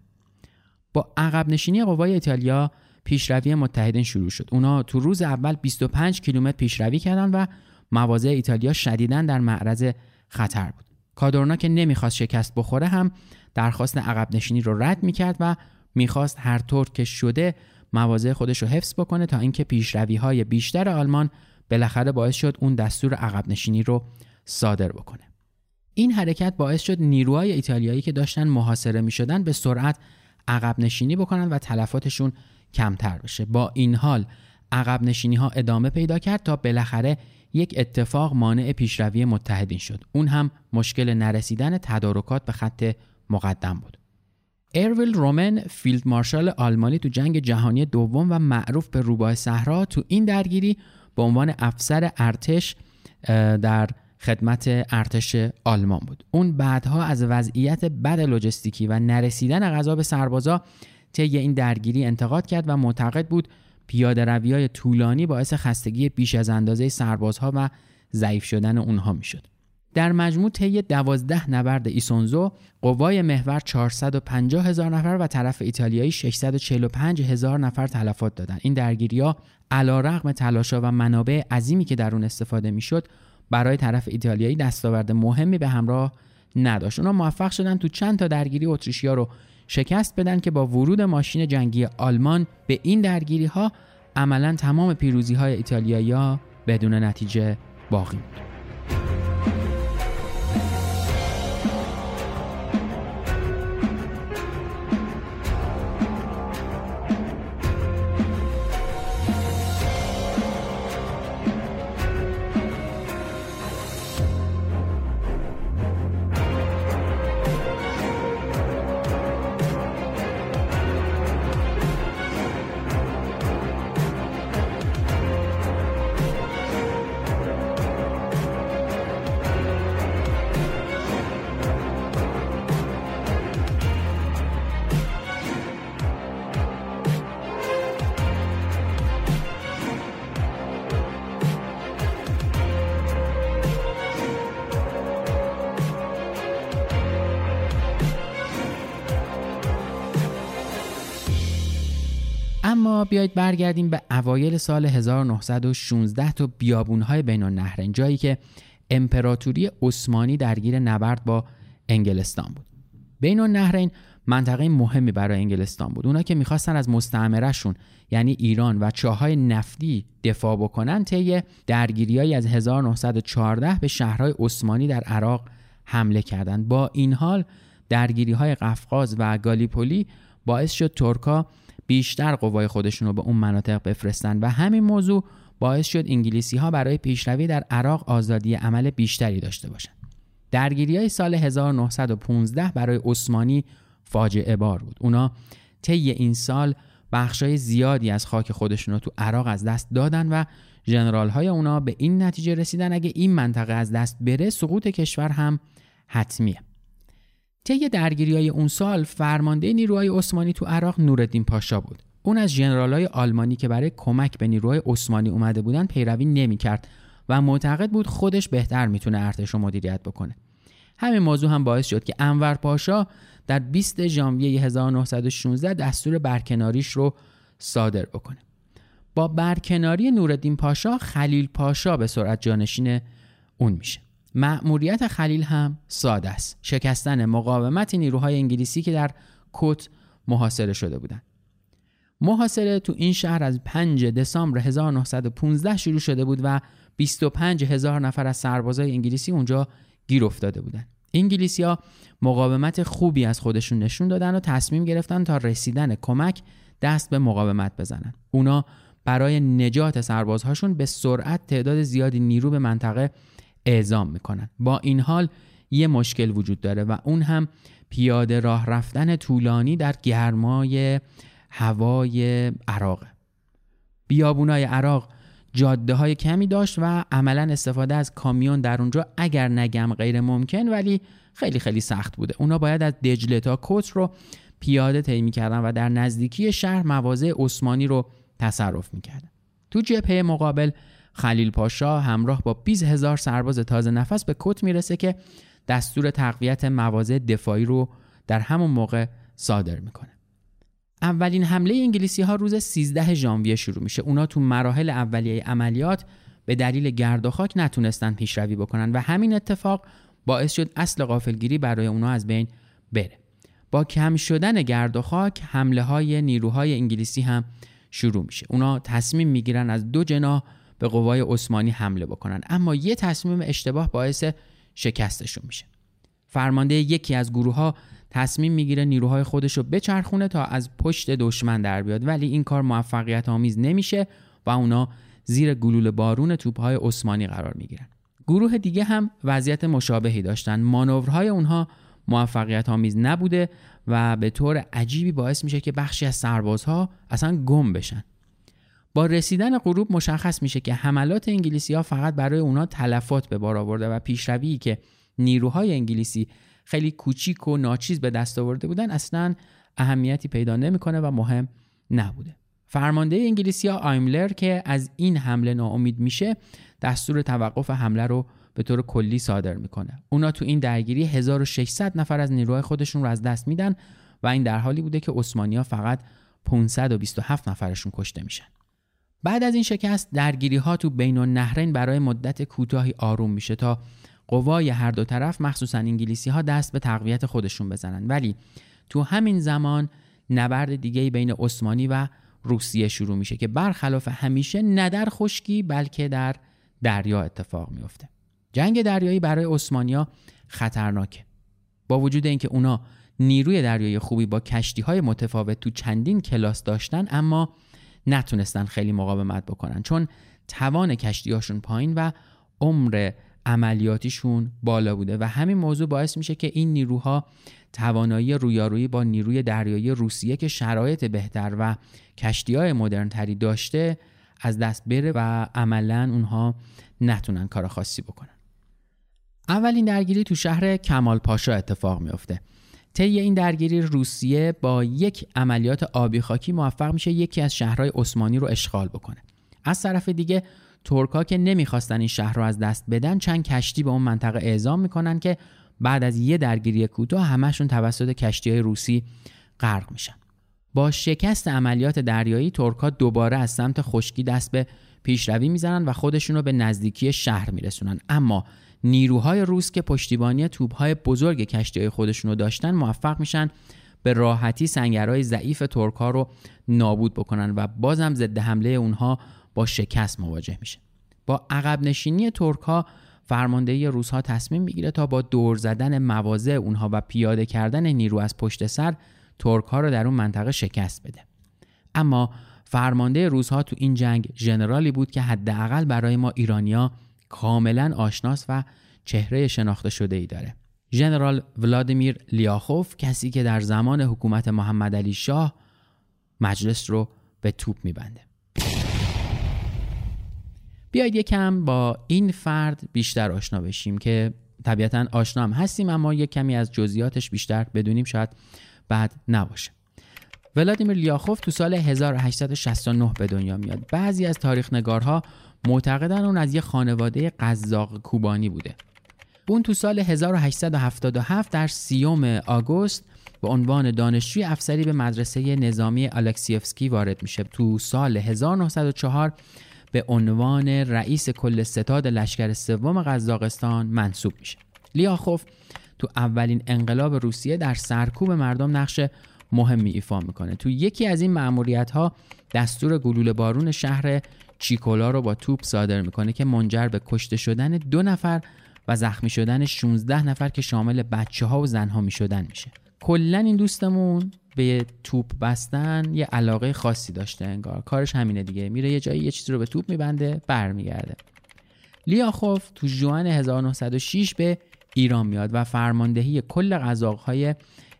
با عقب نشینی قوای ایتالیا پیشروی متحدین شروع شد. اونا تو روز اول 25 کیلومتر پیشروی کردن و مواضع ایتالیا شدیدا در معرض خطر بود. کادورنا که نمی‌خواست شکست بخوره هم درخواست عقب نشینی رو رد می‌کرد و می‌خواست هر طور که شده مواضع خودش رو حفظ بکنه تا اینکه پیشروی های بیشتر آلمان بالاخره باعث شد اون دستور عقب نشینی رو صادر بکنه. این حرکت باعث شد نیروهای ایتالیایی که داشتن محاصره می شدن به سرعت عقب نشینی بکنن و تلفاتشون کمتر بشه. با این حال عقب نشینی ها ادامه پیدا کرد تا بالاخره یک اتفاق مانع پیشروی متحدین شد. اون هم مشکل نرسیدن تدارکات به خط مقدم بود. اروین رومل فیلد مارشال آلمانی تو جنگ جهانی دوم و معروف به روباه صحرا تو این درگیری به عنوان افسر ارتش در خدمت ارتش آلمان بود. اون بعدها از وضعیت بد لوجستیکی و نرسیدن غذا به سربازا طی این درگیری انتقاد کرد و معتقد بود پیاده روی های طولانی باعث خستگی بیش از اندازه سربازها و ضعیف شدن اونها می‌شد. در مجموع طی 12 نبرد ایسونزو قوای محور 450 هزار نفر و طرف ایتالیایی 645 هزار نفر تلفات دادند. این درگیری ها علا رغم تلاشا و منابع عظیمی که در اون استفاده می‌شد برای طرف ایتالیایی دستاورد مهمی به همراه نداشت. اونا موفق شدن تو چند تا درگیری اتریشیا رو شکست بدن که با ورود ماشین جنگی آلمان به این درگیری ها عملا تمام پیروزی های ایتالیایی بدون نتیجه باقی بود. اما بیایید برگردیم به اوایل سال 1916 تا بیابونهای بین النهرین جایی که امپراتوری عثمانی درگیر نبرد با انگلستان بود. بین النهرین منطقه مهمی برای انگلستان بود. اونا که می‌خواستن از مستعمرهشون یعنی ایران و چاهای نفتی دفاع بکنن طی درگیریهایی از 1914 به شهرهای عثمانی در عراق حمله کردند. با این حال درگیری های قفقاز و گالیپولی باعث شد ترکا بیشتر قوای خودشون رو به اون مناطق بفرستن و همین موضوع باعث شد انگلیسی ها برای پیشروی در عراق آزادی عمل بیشتری داشته باشند. درگیری های سال 1915 برای عثمانی فاجعه بار بود. اونا طی این سال بخشای زیادی از خاک خودشون رو تو عراق از دست دادن و ژنرال های اونا به این نتیجه رسیدن اگه این منطقه از دست بره سقوط کشور هم حتمیه. طی درگیری های اون سال فرمانده نیروهای عثمانی تو عراق نورالدین پاشا بود. اون از ژنرالای آلمانی که برای کمک به نیروهای عثمانی اومده بودن پیروی نمی‌کرد و معتقد بود خودش بهتر می‌تونه ارتش رو مدیریت بکنه. همین موضوع هم باعث شد که انور پاشا در 20 ژانویه 1916 دستور برکناریش رو صادر بکنه. با برکناری نورالدین پاشا خلیل پاشا به سرعت جانشین اون میشه. مأموریت خلیل هم ساده است. شکستن مقاومت نیروهای انگلیسی که در کت محاصره شده بودند. محاصره تو این شهر از 5 دسامبر 1915 شروع شده بود و 25 هزار نفر از سربازای انگلیسی اونجا گیر افتاده بودند. انگلیسی ها مقاومت خوبی از خودشون نشون دادن و تصمیم گرفتن تا رسیدن کمک دست به مقاومت بزنن. اونا برای نجات سربازهاشون به سرعت تعداد زیادی نیرو به منطقه اعزام می‌کنن. با این حال یه مشکل وجود داره و اون هم پیاده راه رفتن طولانی در گرمای هوای عراق. بیابونای عراق جاده های کمی داشت و عملا استفاده از کامیون در اونجا اگر نگم غیر ممکن ولی خیلی خیلی سخت بوده. اونا باید از دجله تا کوت رو پیاده طی می‌کردن و در نزدیکی شهر مواضع عثمانی رو تصرف می‌کردن. تو جبهه مقابل خلیل پاشا همراه با 20 هزار سرباز تازه نفس به کت می‌رسه که دستور تقویت مواضع دفاعی رو در همون موقع صادر می‌کنه. اولین حمله انگلیسی ها روز 13 ژانویه شروع میشه. اونا تو مراحل اولیه عملیات به دلیل گرد و خاک نتونستن پیشروی بکنن و همین اتفاق باعث شد اصل غافلگیری برای اونا از بین بره. با کم شدن گرد و خاک حمله های نیروهای انگلیسی هم شروع میشه. اونا تصمیم می‌گیرن از دو جناح به قوای عثمانی حمله بکنن. اما یه تصمیم اشتباه باعث شکستشون میشه. فرمانده یکی از گروه ها تصمیم می‌گیره نیروهای خودش رو بچرخونه تا از پشت دشمن در بیاد. ولی این کار موفقیت آمیز نمیشه و اونا زیر گلوله بارون توپهای عثمانی قرار می‌گیرن. گروه دیگه هم وضعیت مشابهی داشتن. مانورهای اونها موفقیت آمیز نبوده و به طور عجیبی باعث میشه که بخشی از سربازها اصلا گم بشن. با رسیدن غروب مشخص میشه که حملات انگلیسی ها فقط برای اونا تلفات به بار آورده و پیشروی که نیروهای انگلیسی خیلی کوچیک و ناچیز به دست آورده بودن اصلا اهمیتی پیدا نمی‌کنه و مهم نبوده. فرمانده انگلیسی ها آیملر که از این حمله ناامید میشه دستور توقف حمله رو به طور کلی صادر می‌کنه. اونا تو این درگیری 1600 نفر از نیروهای خودشون رو از دست میدن و این در حالی بوده که ها فقط 527 نفرشون کشته میشن. بعد از این شکست درگیری ها تو بین النهرین برای مدت کوتاهی آروم میشه تا قوای هر دو طرف مخصوصا انگلیسی ها دست به تقویت خودشون بزنن. ولی تو همین زمان نبرد دیگه بین عثمانی و روسیه شروع میشه که برخلاف همیشه نه در خشکی بلکه در دریا اتفاق میفته جنگ دریایی برای عثمانیا خطرناکه. با وجود اینکه اونا نیروی دریایی خوبی با کشتی های متفاوت تو چندین کلاس داشتن اما نتونستن خیلی مقاومت بکنن. چون توان کشتیهاشون پایین و عمر عملیاتیشون بالا بوده و همین موضوع باعث میشه که این نیروها توانایی رویارویی با نیروی دریایی روسیه که شرایط بهتر و کشتی های مدرن تری داشته از دست بره و عملا اونها نتونن کار خاصی بکنن. اولین درگیری تو شهر کمال پاشا اتفاق میافته. طی این درگیری روسیه با یک عملیات آبی خاکی موفق میشه یکی از شهرهای عثمانی رو اشغال بکنه. از طرف دیگه ترکا که نمی‌خواستن این شهر رو از دست بدن چند کشتی به اون منطقه اعزام می‌کنن که بعد از یه درگیری کوتاه همشون توسط کشتی های روسی غرق میشن. با شکست عملیات دریایی ترکا دوباره از سمت خشکی دست به پیشروی می‌زنن و خودشون رو به نزدیکی شهر میرسونن. اما نیروهای روس که پشتیبانی توپهای بزرگ کشتی خودشون رو داشتن موفق میشن به راحتی سنگرهای ضعیف ترک ها رو نابود بکنن و بازم ضد حمله اونها با شکست مواجه میشه. با عقب نشینی ترک ها فرماندهی روس ها تصمیم می‌گیره تا با دور زدن مواضع اونها و پیاده کردن نیرو از پشت سر ترک ها رو در اون منطقه شکست بده. اما فرمانده روس ها تو این جنگ ژنرالی بود که حداقل برای ما ایرانیا کاملا آشناس و چهره شناخته شده ای داره. ژنرال ولادیمیر لیاخوف کسی که در زمان حکومت محمد علی شاه مجلس رو به توپ میبنده. بیاید یکم با این فرد بیشتر آشنا بشیم که طبیعتا آشنا هم هستیم اما یک کمی از جزئیاتش بیشتر بدونیم شاید بعد نباشه. ولادیمیر لیاخوف تو سال 1869 به دنیا میاد. بعضی از تاریخ نگارها معتقدن اون از یه خانواده قزاق کوبانی بوده. اون تو سال 1877 در سیوم آگوست به عنوان دانشجوی افسری به مدرسه نظامی الکسیفسکی وارد میشه. تو سال 1904 به عنوان رئیس کل ستاد لشکر سوم قزاقستان منصوب میشه. لیاخوف تو اولین انقلاب روسیه در سرکوب مردم نقش مهمی ایفا می‌کنه. تو یکی از این معمولیت ها دستور گلوله بارون شهر چیکولا رو با توپ صادر می‌کنه که منجر به کشته شدن دو نفر و زخمی شدن 16 نفر که شامل بچه ها و زن ها می شدن میشه. کلا این دوستمون به توپ بستن یه علاقه خاصی داشته انگار. کارش همینه دیگه. میره یه جایی یه چیزی رو به توپ میبنده برمیگرده. لیاخوف تو جوان 1906 به ایران میاد و فرماندهی کل قزاقهای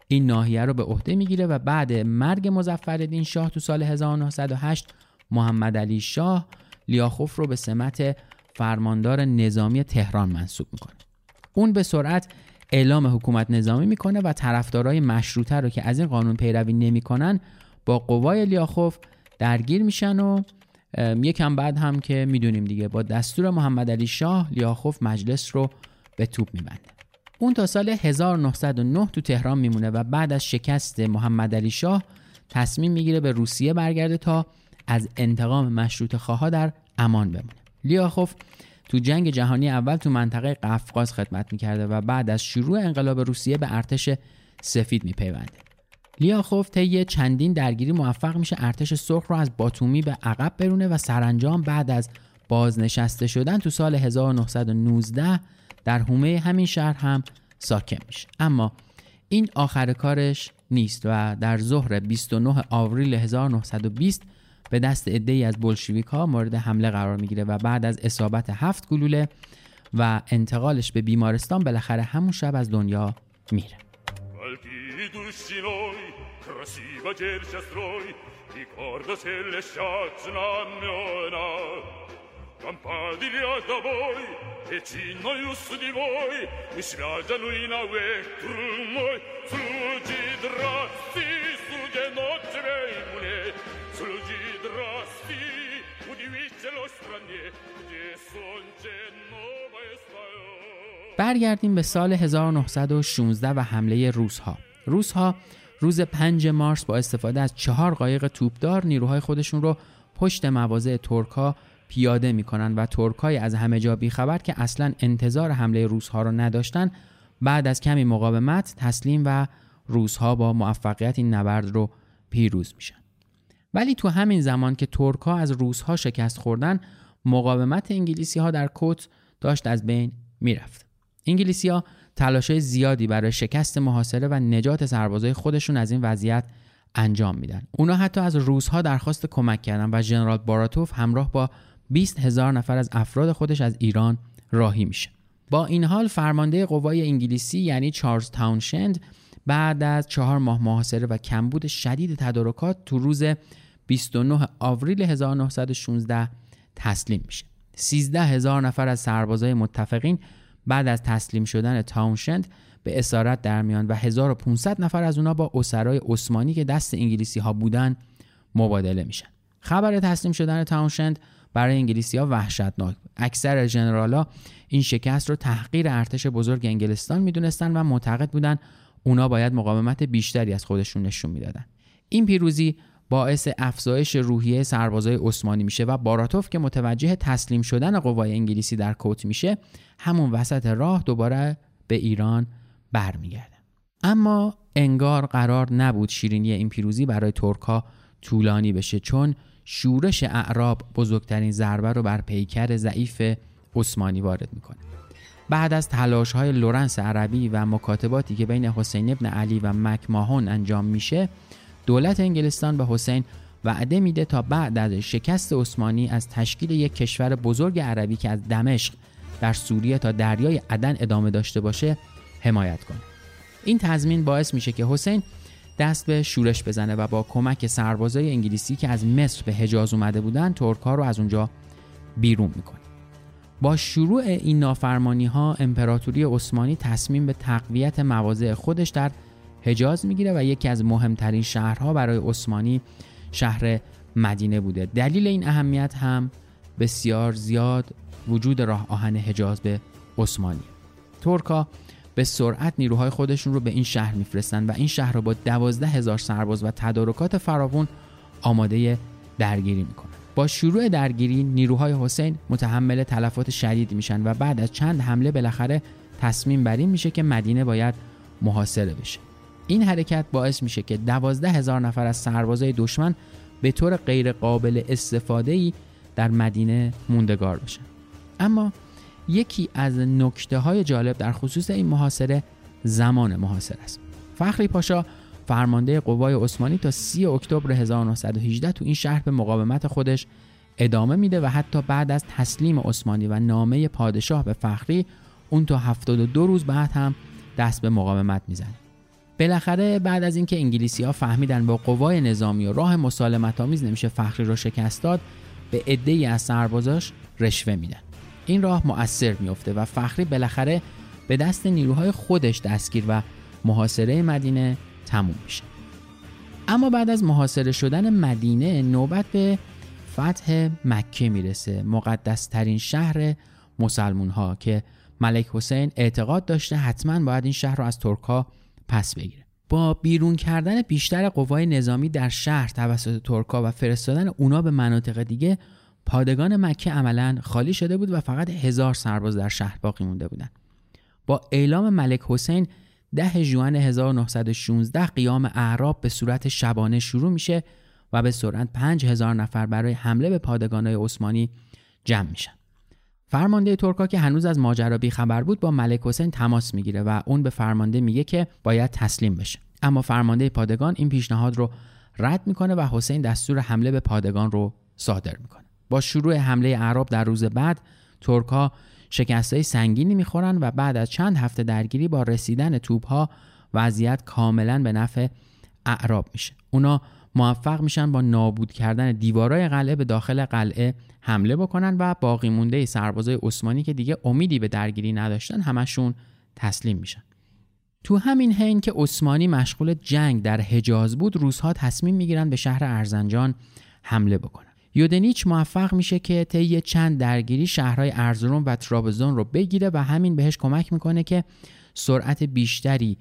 این ناحیه رو به عهده می‌گیره و بعد مرگ مظفرالدین شاه تو سال 1908 محمد علی شاه لیاخوف رو به سمت فرماندار نظامی تهران منصوب می‌کنه. اون به سرعت اعلام حکومت نظامی می‌کنه و طرفدارای مشروطه رو که از این قانون پیروی نمی‌کنن با قوای لیاخوف درگیر میشن و یکم بعد هم که می‌دونیم دیگه با دستور محمد علی شاه لیاخوف مجلس رو به توپ میبنده. اون تا سال 1909 تو تهران میمونه و بعد از شکست محمد علی شاه تصمیم می‌گیره به روسیه برگرده تا از انتقام مشروط خواها در امان بمونه. لیاخوف تو جنگ جهانی اول تو منطقه قفقاز خدمت می‌کرده و بعد از شروع انقلاب روسیه به ارتش سفید میپیونده. لیاخوف طی چندین درگیری موفق میشه ارتش سرخ رو از باتومی به عقب برونه و سرانجام بعد از بازنشسته شدن تو سال 1919 در حومه همین شهر هم ساکن میشه. اما این آخر کارش نیست و در ظهر 29 آوریل 1920 به دست ای از بلشویک ها مورد حمله قرار می‌گیره و بعد از اصابت هفت گلوله و انتقالش به بیمارستان بالاخره همون شب از دنیا میره. برگردیم به سال 1916 و حمله روسها. روسها روز 5 مارس با استفاده از چهار قایق توپدار نیروهای خودشون رو پشت مواضع ترکا پیاده می‌کنن و ترکای از همه جا بیخبر که اصلا انتظار حمله روسها رو نداشتن بعد از کمی مقاومت تسلیم و روسها با موفقیت این نبرد رو پیروز میشن. ولی تو همین زمان که ترک ها از روس ها شکست خوردن مقاومت انگلیسی ها در کوت داشت از بین می‌رفت. انگلیسی ها تلاش زیادی برای شکست محاصره و نجات سربازای خودشون از این وضعیت انجام میدن. اونا حتی از روس ها درخواست کمک کردن و ژنرال باراتوف همراه با 20 هزار نفر از افراد خودش از ایران راهی میشه. با این حال فرمانده قوای انگلیسی یعنی چارلز تاونشند بعد از چهار ماه محاصره و کمبود شدید تدارکات تو روز 29 آوریل 1916 تسلیم میشه. 13 هزار نفر از سربازای متفقین بعد از تسلیم شدن تاونشند به اسارت در میان و 1500 نفر از اونا با اسرای عثمانی که دست انگلیسی ها بودن مبادله میشن. خبر تسلیم شدن تاونشند برای انگلیسی ها وحشتناک اکثر ژنرالا این شکست رو تحقیر ارتش بزرگ انگلستان می‌دونستن و معتقد بودن اونا باید مقاومت بیشتری از خودشون نشون می‌دادن. این پیروزی باعث افزایش روحیه سربازای عثمانی میشه و باراتوف که متوجه تسلیم شدن قوای انگلیسی در کوت میشه همون وسط راه دوباره به ایران برمیگرده. اما انگار قرار نبود شیرینی این پیروزی برای ترکا طولانی بشه چون شورش اعراب بزرگترین ضربه رو بر پیکر ضعیف عثمانی وارد می‌کنه. بعد از تلاش های لورنس عربی و مکاتباتی که بین حسین ابن علی و مکماهون انجام میشه دولت انگلستان به حسین وعده میده تا بعد از شکست عثمانی از تشکیل یک کشور بزرگ عربی که از دمشق در سوریه تا دریای عدن ادامه داشته باشه حمایت کنه. این تضمین باعث میشه که حسین دست به شورش بزنه و با کمک سربازای انگلیسی که از مصر به حجاز اومده بودن ترکا رو از اونجا بیرون می‌کنه. با شروع این نافرمانی ها امپراتوری عثمانی تصمیم به تقویت مواضع خودش در حجاز می‌گیره و یکی از مهمترین شهرها برای عثمانی شهر مدینه بوده. دلیل این اهمیت هم بسیار زیاد وجود راه آهن حجاز به عثمانی. ترکا به سرعت نیروهای خودشون رو به این شهر میفرستن و این شهر رو با دوازده هزار سرباز و تدارکات فراوون آماده درگیری می‌کنن. با شروع درگیری نیروهای حسین متحمل تلفات شدید میشن و بعد از چند حمله بالاخره تصمیم بر این میشه که مدینه باید محاصره بشه. این حرکت باعث میشه که دوازده هزار نفر از سربازای دشمن به طور غیر قابل استفاده ای در مدینه موندگار بشن. اما یکی از نکته های جالب در خصوص این محاصره زمان محاصره است. فخری پاشا فرمانده قوای عثمانی تا 30 اکتبر 1918 تو این شهر به مقاومت خودش ادامه میده و حتی بعد از تسلیم عثمانی و نامه پادشاه به فخری اون تا 72 روز بعد هم دست به مقاومت می‌زنه. بالاخره بعد از اینکه انگلیسی ها فهمیدن با قوای نظامی و راه مسالمت آمیز نمیشه فخری رو شکست داد به عده‌ای از سربازاش رشوه میدن. این راه مؤثر میفته و فخری بالاخره به دست نیروهای خودش دستگیر و محاصره مدینه تموم میشه. اما بعد از محاصره شدن مدینه نوبت به فتح مکه می‌رسه مقدس ترین شهر مسلمون ها که ملک حسین اعتقاد داشته حتما باید این شهر رو از ترکا پس بگیره با بیرون کردن بیشتر قوای نظامی در شهر توسط ترکا و فرستادن اونا به مناطق دیگه پادگان مکه عملا خالی شده بود و فقط هزار سرباز در شهر باقی مونده بودند. با اعلام ملک حسین ده جوان 1916 قیام اعراب به صورت شبانه شروع میشه و به سرعت 5000 نفر برای حمله به پادگانهای عثمانی جمع میشن. فرمانده ترکا که هنوز از ماجرا خبر بود با ملک حسین تماس می‌گیره و اون به فرمانده میگه که باید تسلیم بشه. اما فرمانده پادگان این پیشنهاد رو رد می‌کنه و حسین دستور حمله به پادگان رو صادر می‌کنه. با شروع حمله اعراب در روز بعد ترکها شکستهای سنگینی می‌خورن و بعد از چند هفته درگیری با رسیدن توپها وضعیت کاملا به نفع اعراب میشه اونا موفق میشن با نابود کردن دیوارای قلعه به داخل قلعه حمله بکنن و باقی مونده سربازای عثمانی که دیگه امیدی به درگیری نداشتن همشون تسلیم میشن. تو همین حین که عثمانی مشغول جنگ در حجاز بود روزها تصمیم می‌گیرن به شهر ارزنجان حمله بکنن. یودنیچ موفق میشه که طی چند درگیری شهرهای ارزروم و ترابزون رو بگیره و همین بهش کمک می‌کنه که سرعت بیشتری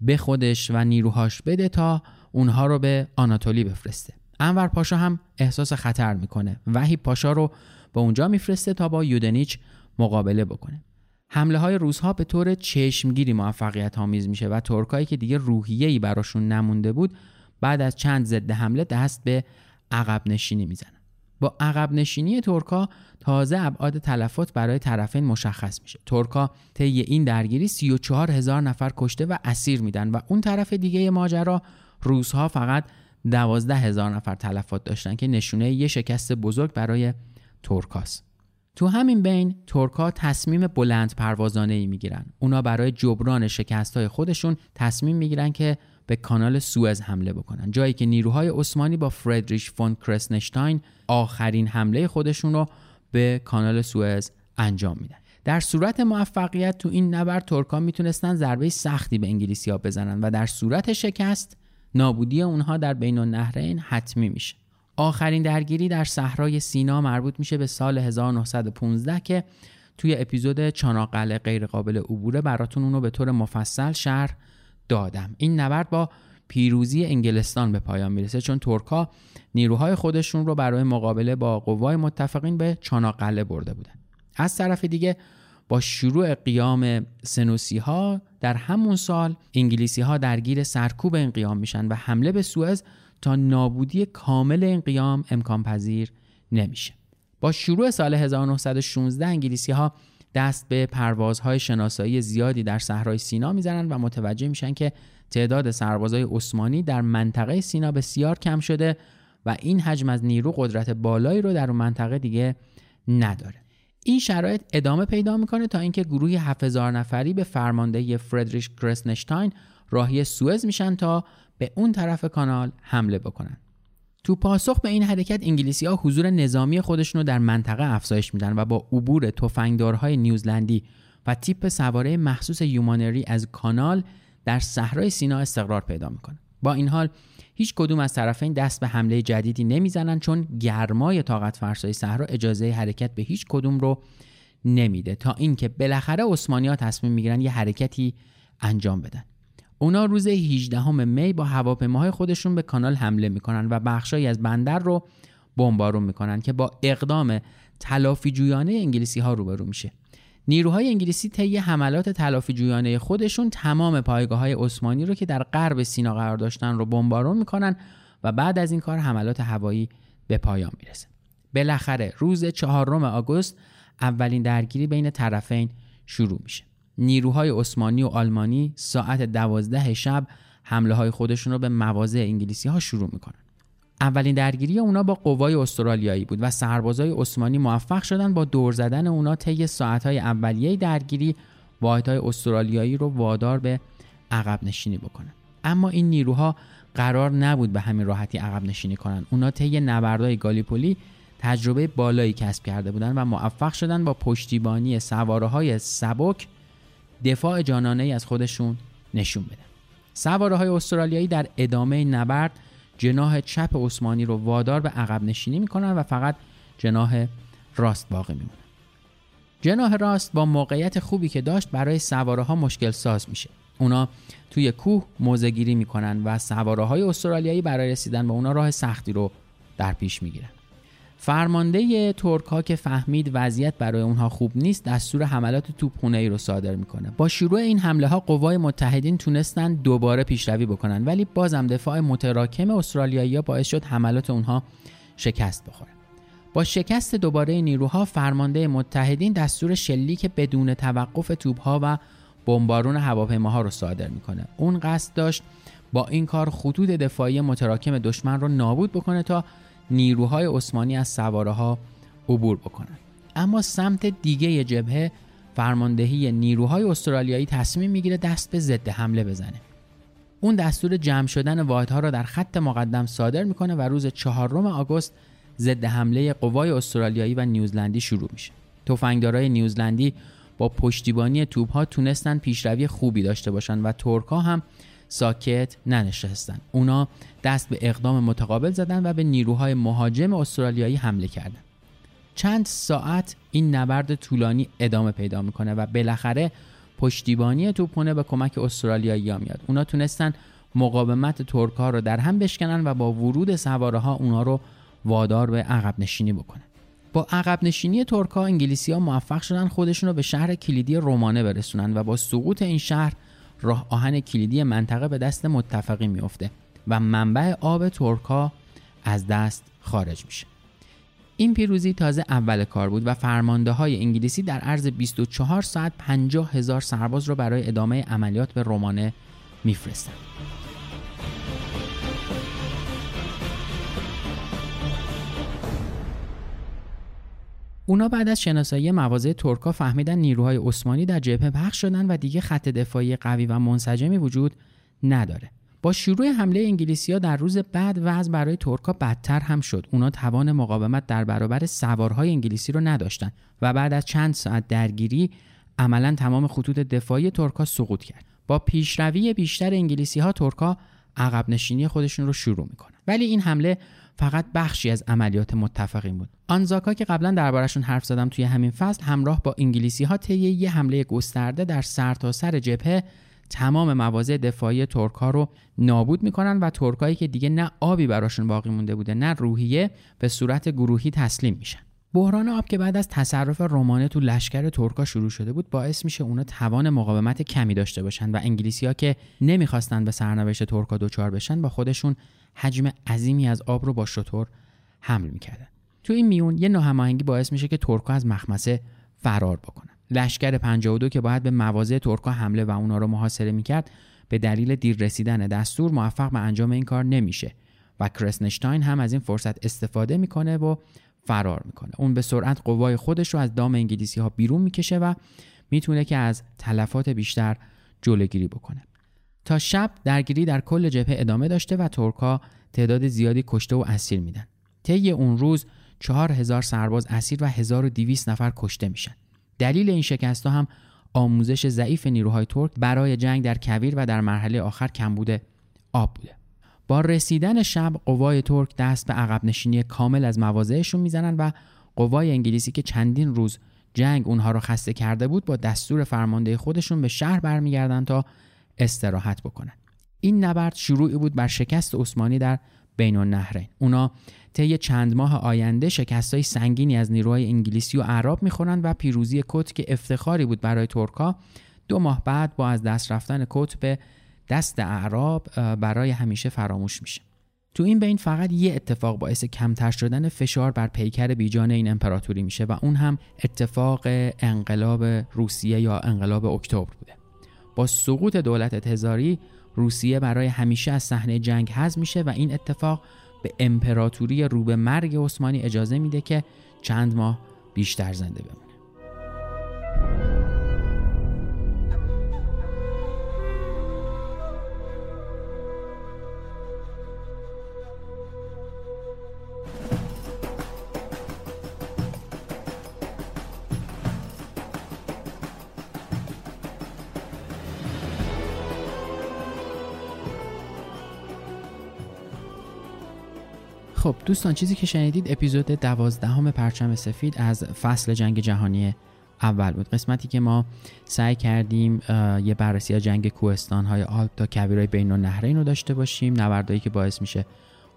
به خودش و نیروهاش بده تا اونها رو به آناتولی بفرسته. انور پاشا هم احساس خطر می‌کنه. وحی پاشا رو به اونجا میفرسته تا با یودنیچ مقابله بکنه. حمله های روزها به طور چشمگیری موفقیت آمیز میشه و ترکایی که دیگه روحیه‌ای براشون نمونده بود بعد از چند ضد حمله دست به عقب نشینی می‌زنن. با عقب نشینی ترکا تازه ابعاد تلفات برای طرفین مشخص میشه. ترکا طی این درگیری 34 هزار نفر کشته و اسیر میدن و اون طرف دیگه ماجرا روزها فقط 12 هزار نفر تلفات داشتن که نشونه یه شکست بزرگ برای ترکاست تو همین بین ترکا تصمیم بلند پروازانه ای می‌گیرن. اونا برای جبران شکست های خودشون تصمیم می‌گیرن که به کانال سوئز حمله بکنن. جایی که نیروهای عثمانی با فردریش فون کرسنشتاین آخرین حمله خودشون رو به کانال سوئز انجام میدن. در صورت موفقیت تو این نبرد ترکان می‌تونستن ضربه سختی به انگلیسی ها بزنن و در صورت شکست نابودی اونها در بین النهرین حتمی میشه. آخرین درگیری در صحرای سینا مربوط میشه به سال 1915 که توی اپیزود چاناقل غیر قابل عبوره براتون اونو به طور مفصل شهر دادم. این نبرد با پیروزی انگلستان به پایان می‌رسه چون ترکا نیروهای خودشون رو برای مقابله با قوای متفقین به چاناقله برده بودن. از طرف دیگه با شروع قیام سنوسی ها در همون سال انگلیسی ها درگیر سرکوب این قیام میشن و حمله به سوئز تا نابودی کامل این قیام امکان پذیر نمیشه. با شروع سال 1916 انگلیسی ها دست به پروازهای شناسایی زیادی در صحرای سینا می‌زنن و متوجه میشن که تعداد سربازای عثمانی در منطقه سینا بسیار کم شده و این حجم از نیرو قدرت بالایی رو در اون منطقه دیگه نداره. این شرایط ادامه پیدا می‌کنه تا اینکه گروهی 7000 نفری به فرماندهی فردریش کرسنشتاین راهی سوئز میشن تا به اون طرف کانال حمله بکنن. تو پاسخ به این حرکت انگلیسی ها حضور نظامی خودشون رو در منطقه افزایش میدن و با عبور تفنگدارهای نیوزلندی و تیپ سواره مخصوص یومانری از کانال در صحرای سینا استقرار پیدا می‌کنه. با این حال هیچ کدوم از طرفین دست به حمله جدیدی نمی‌زنن چون گرمای طاقت فرسای صحرا اجازه حرکت به هیچ کدوم رو نمیده تا اینکه بالاخره عثمانی تصمیم می‌گیرن یه حرکتی انجام بدن. اونا روز 18 می با هواپیماهای خودشون به کانال حمله می‌کنن و بخشایی از بندر رو بمبارون می‌کنن که با اقدام تلافی جویانه انگلیسی ها روبرو میشه. نیروهای انگلیسی طی حملات تلافی جویانه خودشون تمام پایگاه های عثمانی رو که در غرب سینا قرار داشتن رو بمبارون می‌کنن و بعد از این کار حملات هوایی به پایان می‌رسه. بالاخره روز چهارم آگوست اولین درگیری بین طرفین شروع میشه. نیروهای عثمانی و آلمانی ساعت دوازده شب حمله های خودشون رو به مواضع انگلیسی ها شروع می‌کنن. اولین درگیری اونا با قوای استرالیایی بود و سربازای عثمانی موفق شدن با دور زدن اونا طی ساعتهای اولیه درگیری واحدهای استرالیایی رو وادار به عقب نشینی بکنن. اما این نیروها قرار نبود به همین راحتی عقب نشینی کنن. اونا طی نبردهای گالیپولی تجربه بالایی کسب کرده بودن و موفق شدن با پشتیبانی سواره های سبک دفاع جانانه ای از خودشون نشون بدن. سواره های استرالیایی در ادامه نبرد جناح چپ عثمانی رو وادار به عقب نشینی می‌کنن و فقط جناح راست باقی میمونه. جناح راست با موقعیت خوبی که داشت برای سواره ها مشکل ساز میشه. اونا توی کوه موزه گیری می‌کنن و سواره های استرالیایی برای رسیدن به اونا راه سختی رو در پیش می‌گیرن. فرمانده ترک ها که فهمید وضعیت برای اونها خوب نیست دستور حملات توپخونه ای رو صادر می‌کنه. با شروع این حمله ها قوای متحدین تونستن دوباره پیشروی بکنن ولی بازم دفاع متراکم استرالیایی باعث شد حملات اونها شکست بخوره. با شکست دوباره نیروها فرمانده متحدین دستور شلیک بدون توقف توپها و بمبارون هواپیماها رو صادر می‌کنه. اون قصد داشت با این کار خطوط دفاعی متراکم دشمن رو نابود بکنه تا نیروهای عثمانی از سواره ها عبور بکنند. اما سمت دیگه جبهه فرماندهی نیروهای استرالیایی تصمیم می‌گیره دست به ضد حمله بزنه. اون دستور جمع شدن واحدها را در خط مقدم صادر می‌کنه و روز چهارم آگوست ضد حمله قوای استرالیایی و نیوزلندی شروع میشه. تفنگدارای نیوزلندی با پشتیبانی توپ ها تونستن پیشروی خوبی داشته باشند و ترک هم ساکت ننشستن. اونا دست به اقدام متقابل زدن و به نیروهای مهاجم استرالیایی حمله کردن. چند ساعت این نبرد طولانی ادامه پیدا می‌کنه و بالاخره پشتیبانی توپخونه به کمک استرالیایی ها میاد. اونا تونستن مقاومت ترک ها رو در هم بشکنن و با ورود سواره ها اونا رو وادار به عقب نشینی بکنن. با عقب نشینی ترک ها انگلیسی ها موفق شدن خودشون رو به شهر کلیدی رومانه برسونن و با سقوط این شهر راه آهن کلیدی منطقه به دست متفقی میفته و منبع آب ترکا از دست خارج میشه این پیروزی تازه اول کار بود و فرمانده های انگلیسی در عرض 24 ساعت 50 هزار سرباز را برای ادامه عملیات به رومانه میفرستند. اونا بعد از شناسایی مواضع ترکا فهمیدن نیروهای عثمانی در جبهه پخش شدن و دیگه خط دفاعی قوی و منسجمی وجود نداره. با شروع حمله انگلیسی در روز بعد وضع برای ترکا بدتر هم شد. اونا توان مقاومت در برابر سوارهای انگلیسی رو نداشتن و بعد از چند ساعت درگیری عملا تمام خطوط دفاعی ترکا سقوط کرد. با پیشروی بیشتر انگلیسی ها ترکا عقب نشینی خودشون رو شروع می‌کنن. ولی این حمله فقط بخشی از عملیات متفقین بود. آنزاکا که قبلا دربارشون حرف زدم توی همین فصل همراه با انگلیسی ها طی یه حمله گسترده در سرتاسر سر جبهه تمام مواضع دفاعی ترک ها رو نابود می‌کنن و ترکایی که دیگه نه آبی براشون باقی مونده بوده نه روحیه به صورت گروهی تسلیم میشن. بحران آب که بعد از تصرف رومانه تو لشکر ترکا شروع شده بود باعث میشه اونا توان مقاومت کمی داشته باشن و انگلیسی ها که نمی‌خواستن به سرنوشت ترکا دچار بشن با خودشون حجم عظیمی از آب رو با شطور حمل می‌کردن تو این میون یه ناهماهنگی باعث میشه که ترکا از مخمسه فرار بکنن. لشکر 52 که باید به مواضع ترکا حمله و اونا رو محاصره می‌کرد به دلیل دیر رسیدن دستور موفق به انجام این کار نمیشه و کرسنشتاین هم از این فرصت استفاده می‌کنه و فرار می‌کنه. اون به سرعت قوای خودش رو از دام انگلیسی ها بیرون می‌کشه و می‌تونه که از تلفات بیشتر جلوگیری بکنه. تا شب درگیری در کل جبهه ادامه داشته و ترکا تعداد زیادی کشته و اسیر میدن. طی اون روز چهار هزار سرباز اسیر و 1200 نفر کشته میشن. دلیل این شکست هم آموزش ضعیف نیروهای ترک برای جنگ در کویر و در مرحله آخر کمبود آب بوده. با رسیدن شب قوای ترک دست به عقب نشینی کامل از مواضعشون می‌زنن و قوای انگلیسی که چندین روز جنگ اونها رو خسته کرده بود با دستور فرمانده خودشون به شهر برمیگردن تا استراحت بکنن. این نبرد شروعی بود بر شکست عثمانی در بین النهرین. اونا طی چند ماه آینده شکستای سنگینی از نیروهای انگلیسی و عرب می‌خورند و پیروزی کت که افتخاری بود برای ترکا دو ماه بعد با از دست رفتن کت به دست اعراب برای همیشه فراموش میشه. تو این بین فقط یه اتفاق باعث کمتر شدن فشار بر پیکر بیجان این امپراتوری میشه و اون هم اتفاق انقلاب روسیه یا انقلاب اکتبر بوده. با سقوط دولت تزاری روسیه برای همیشه از صحنه جنگ حذف میشه و این اتفاق به امپراتوری رو به مرگ عثمانی اجازه میده که چند ماه بیشتر زنده بمونه. خب دوستان چیزی که شنیدید اپیزود دوازدهم پرچم سفید از فصل جنگ جهانی اول بود. قسمتی که ما سعی کردیم یه بررسی از جنگ کوهستان های آلپ تا کویرهای بین النهرین رو داشته باشیم. نبردهایی که باعث میشه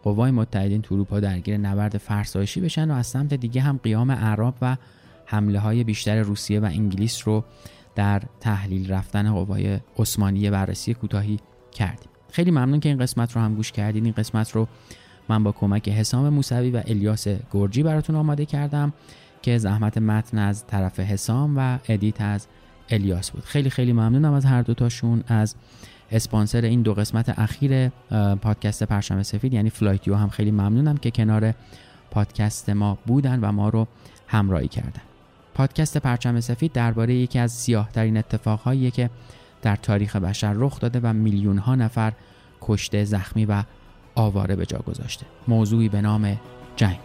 قوای متحدین تو اروپا درگیر نبرد فرسایشی بشن و از سمت دیگه هم قیام اعراب و حمله های بیشتر روسیه و انگلیس رو در تحلیل رفتن قوای عثمانی بررسی کوتاهی کردیم. خیلی ممنون که این قسمت رو هم گوش کردین. این قسمت رو من با کمک حسام موسوی و الیاس گرجی براتون آماده کردم که زحمت متن از طرف حسام و edit از الیاس بود. خیلی خیلی ممنونم از هر دوتاشون از اسپانسر این دو قسمت اخیر پادکست پرچم سفید. یعنی فلایتیو هم خیلی ممنونم که کنار پادکست ما بودن و ما رو همراهی کردن. پادکست پرچم سفید درباره یکی از سیاه ترین اتفاقهایی که در تاریخ بشر رخ داده و میلیون ها نفر کشته زخمی و آواره به جا گذاشته. موضوعی به نام جنگ.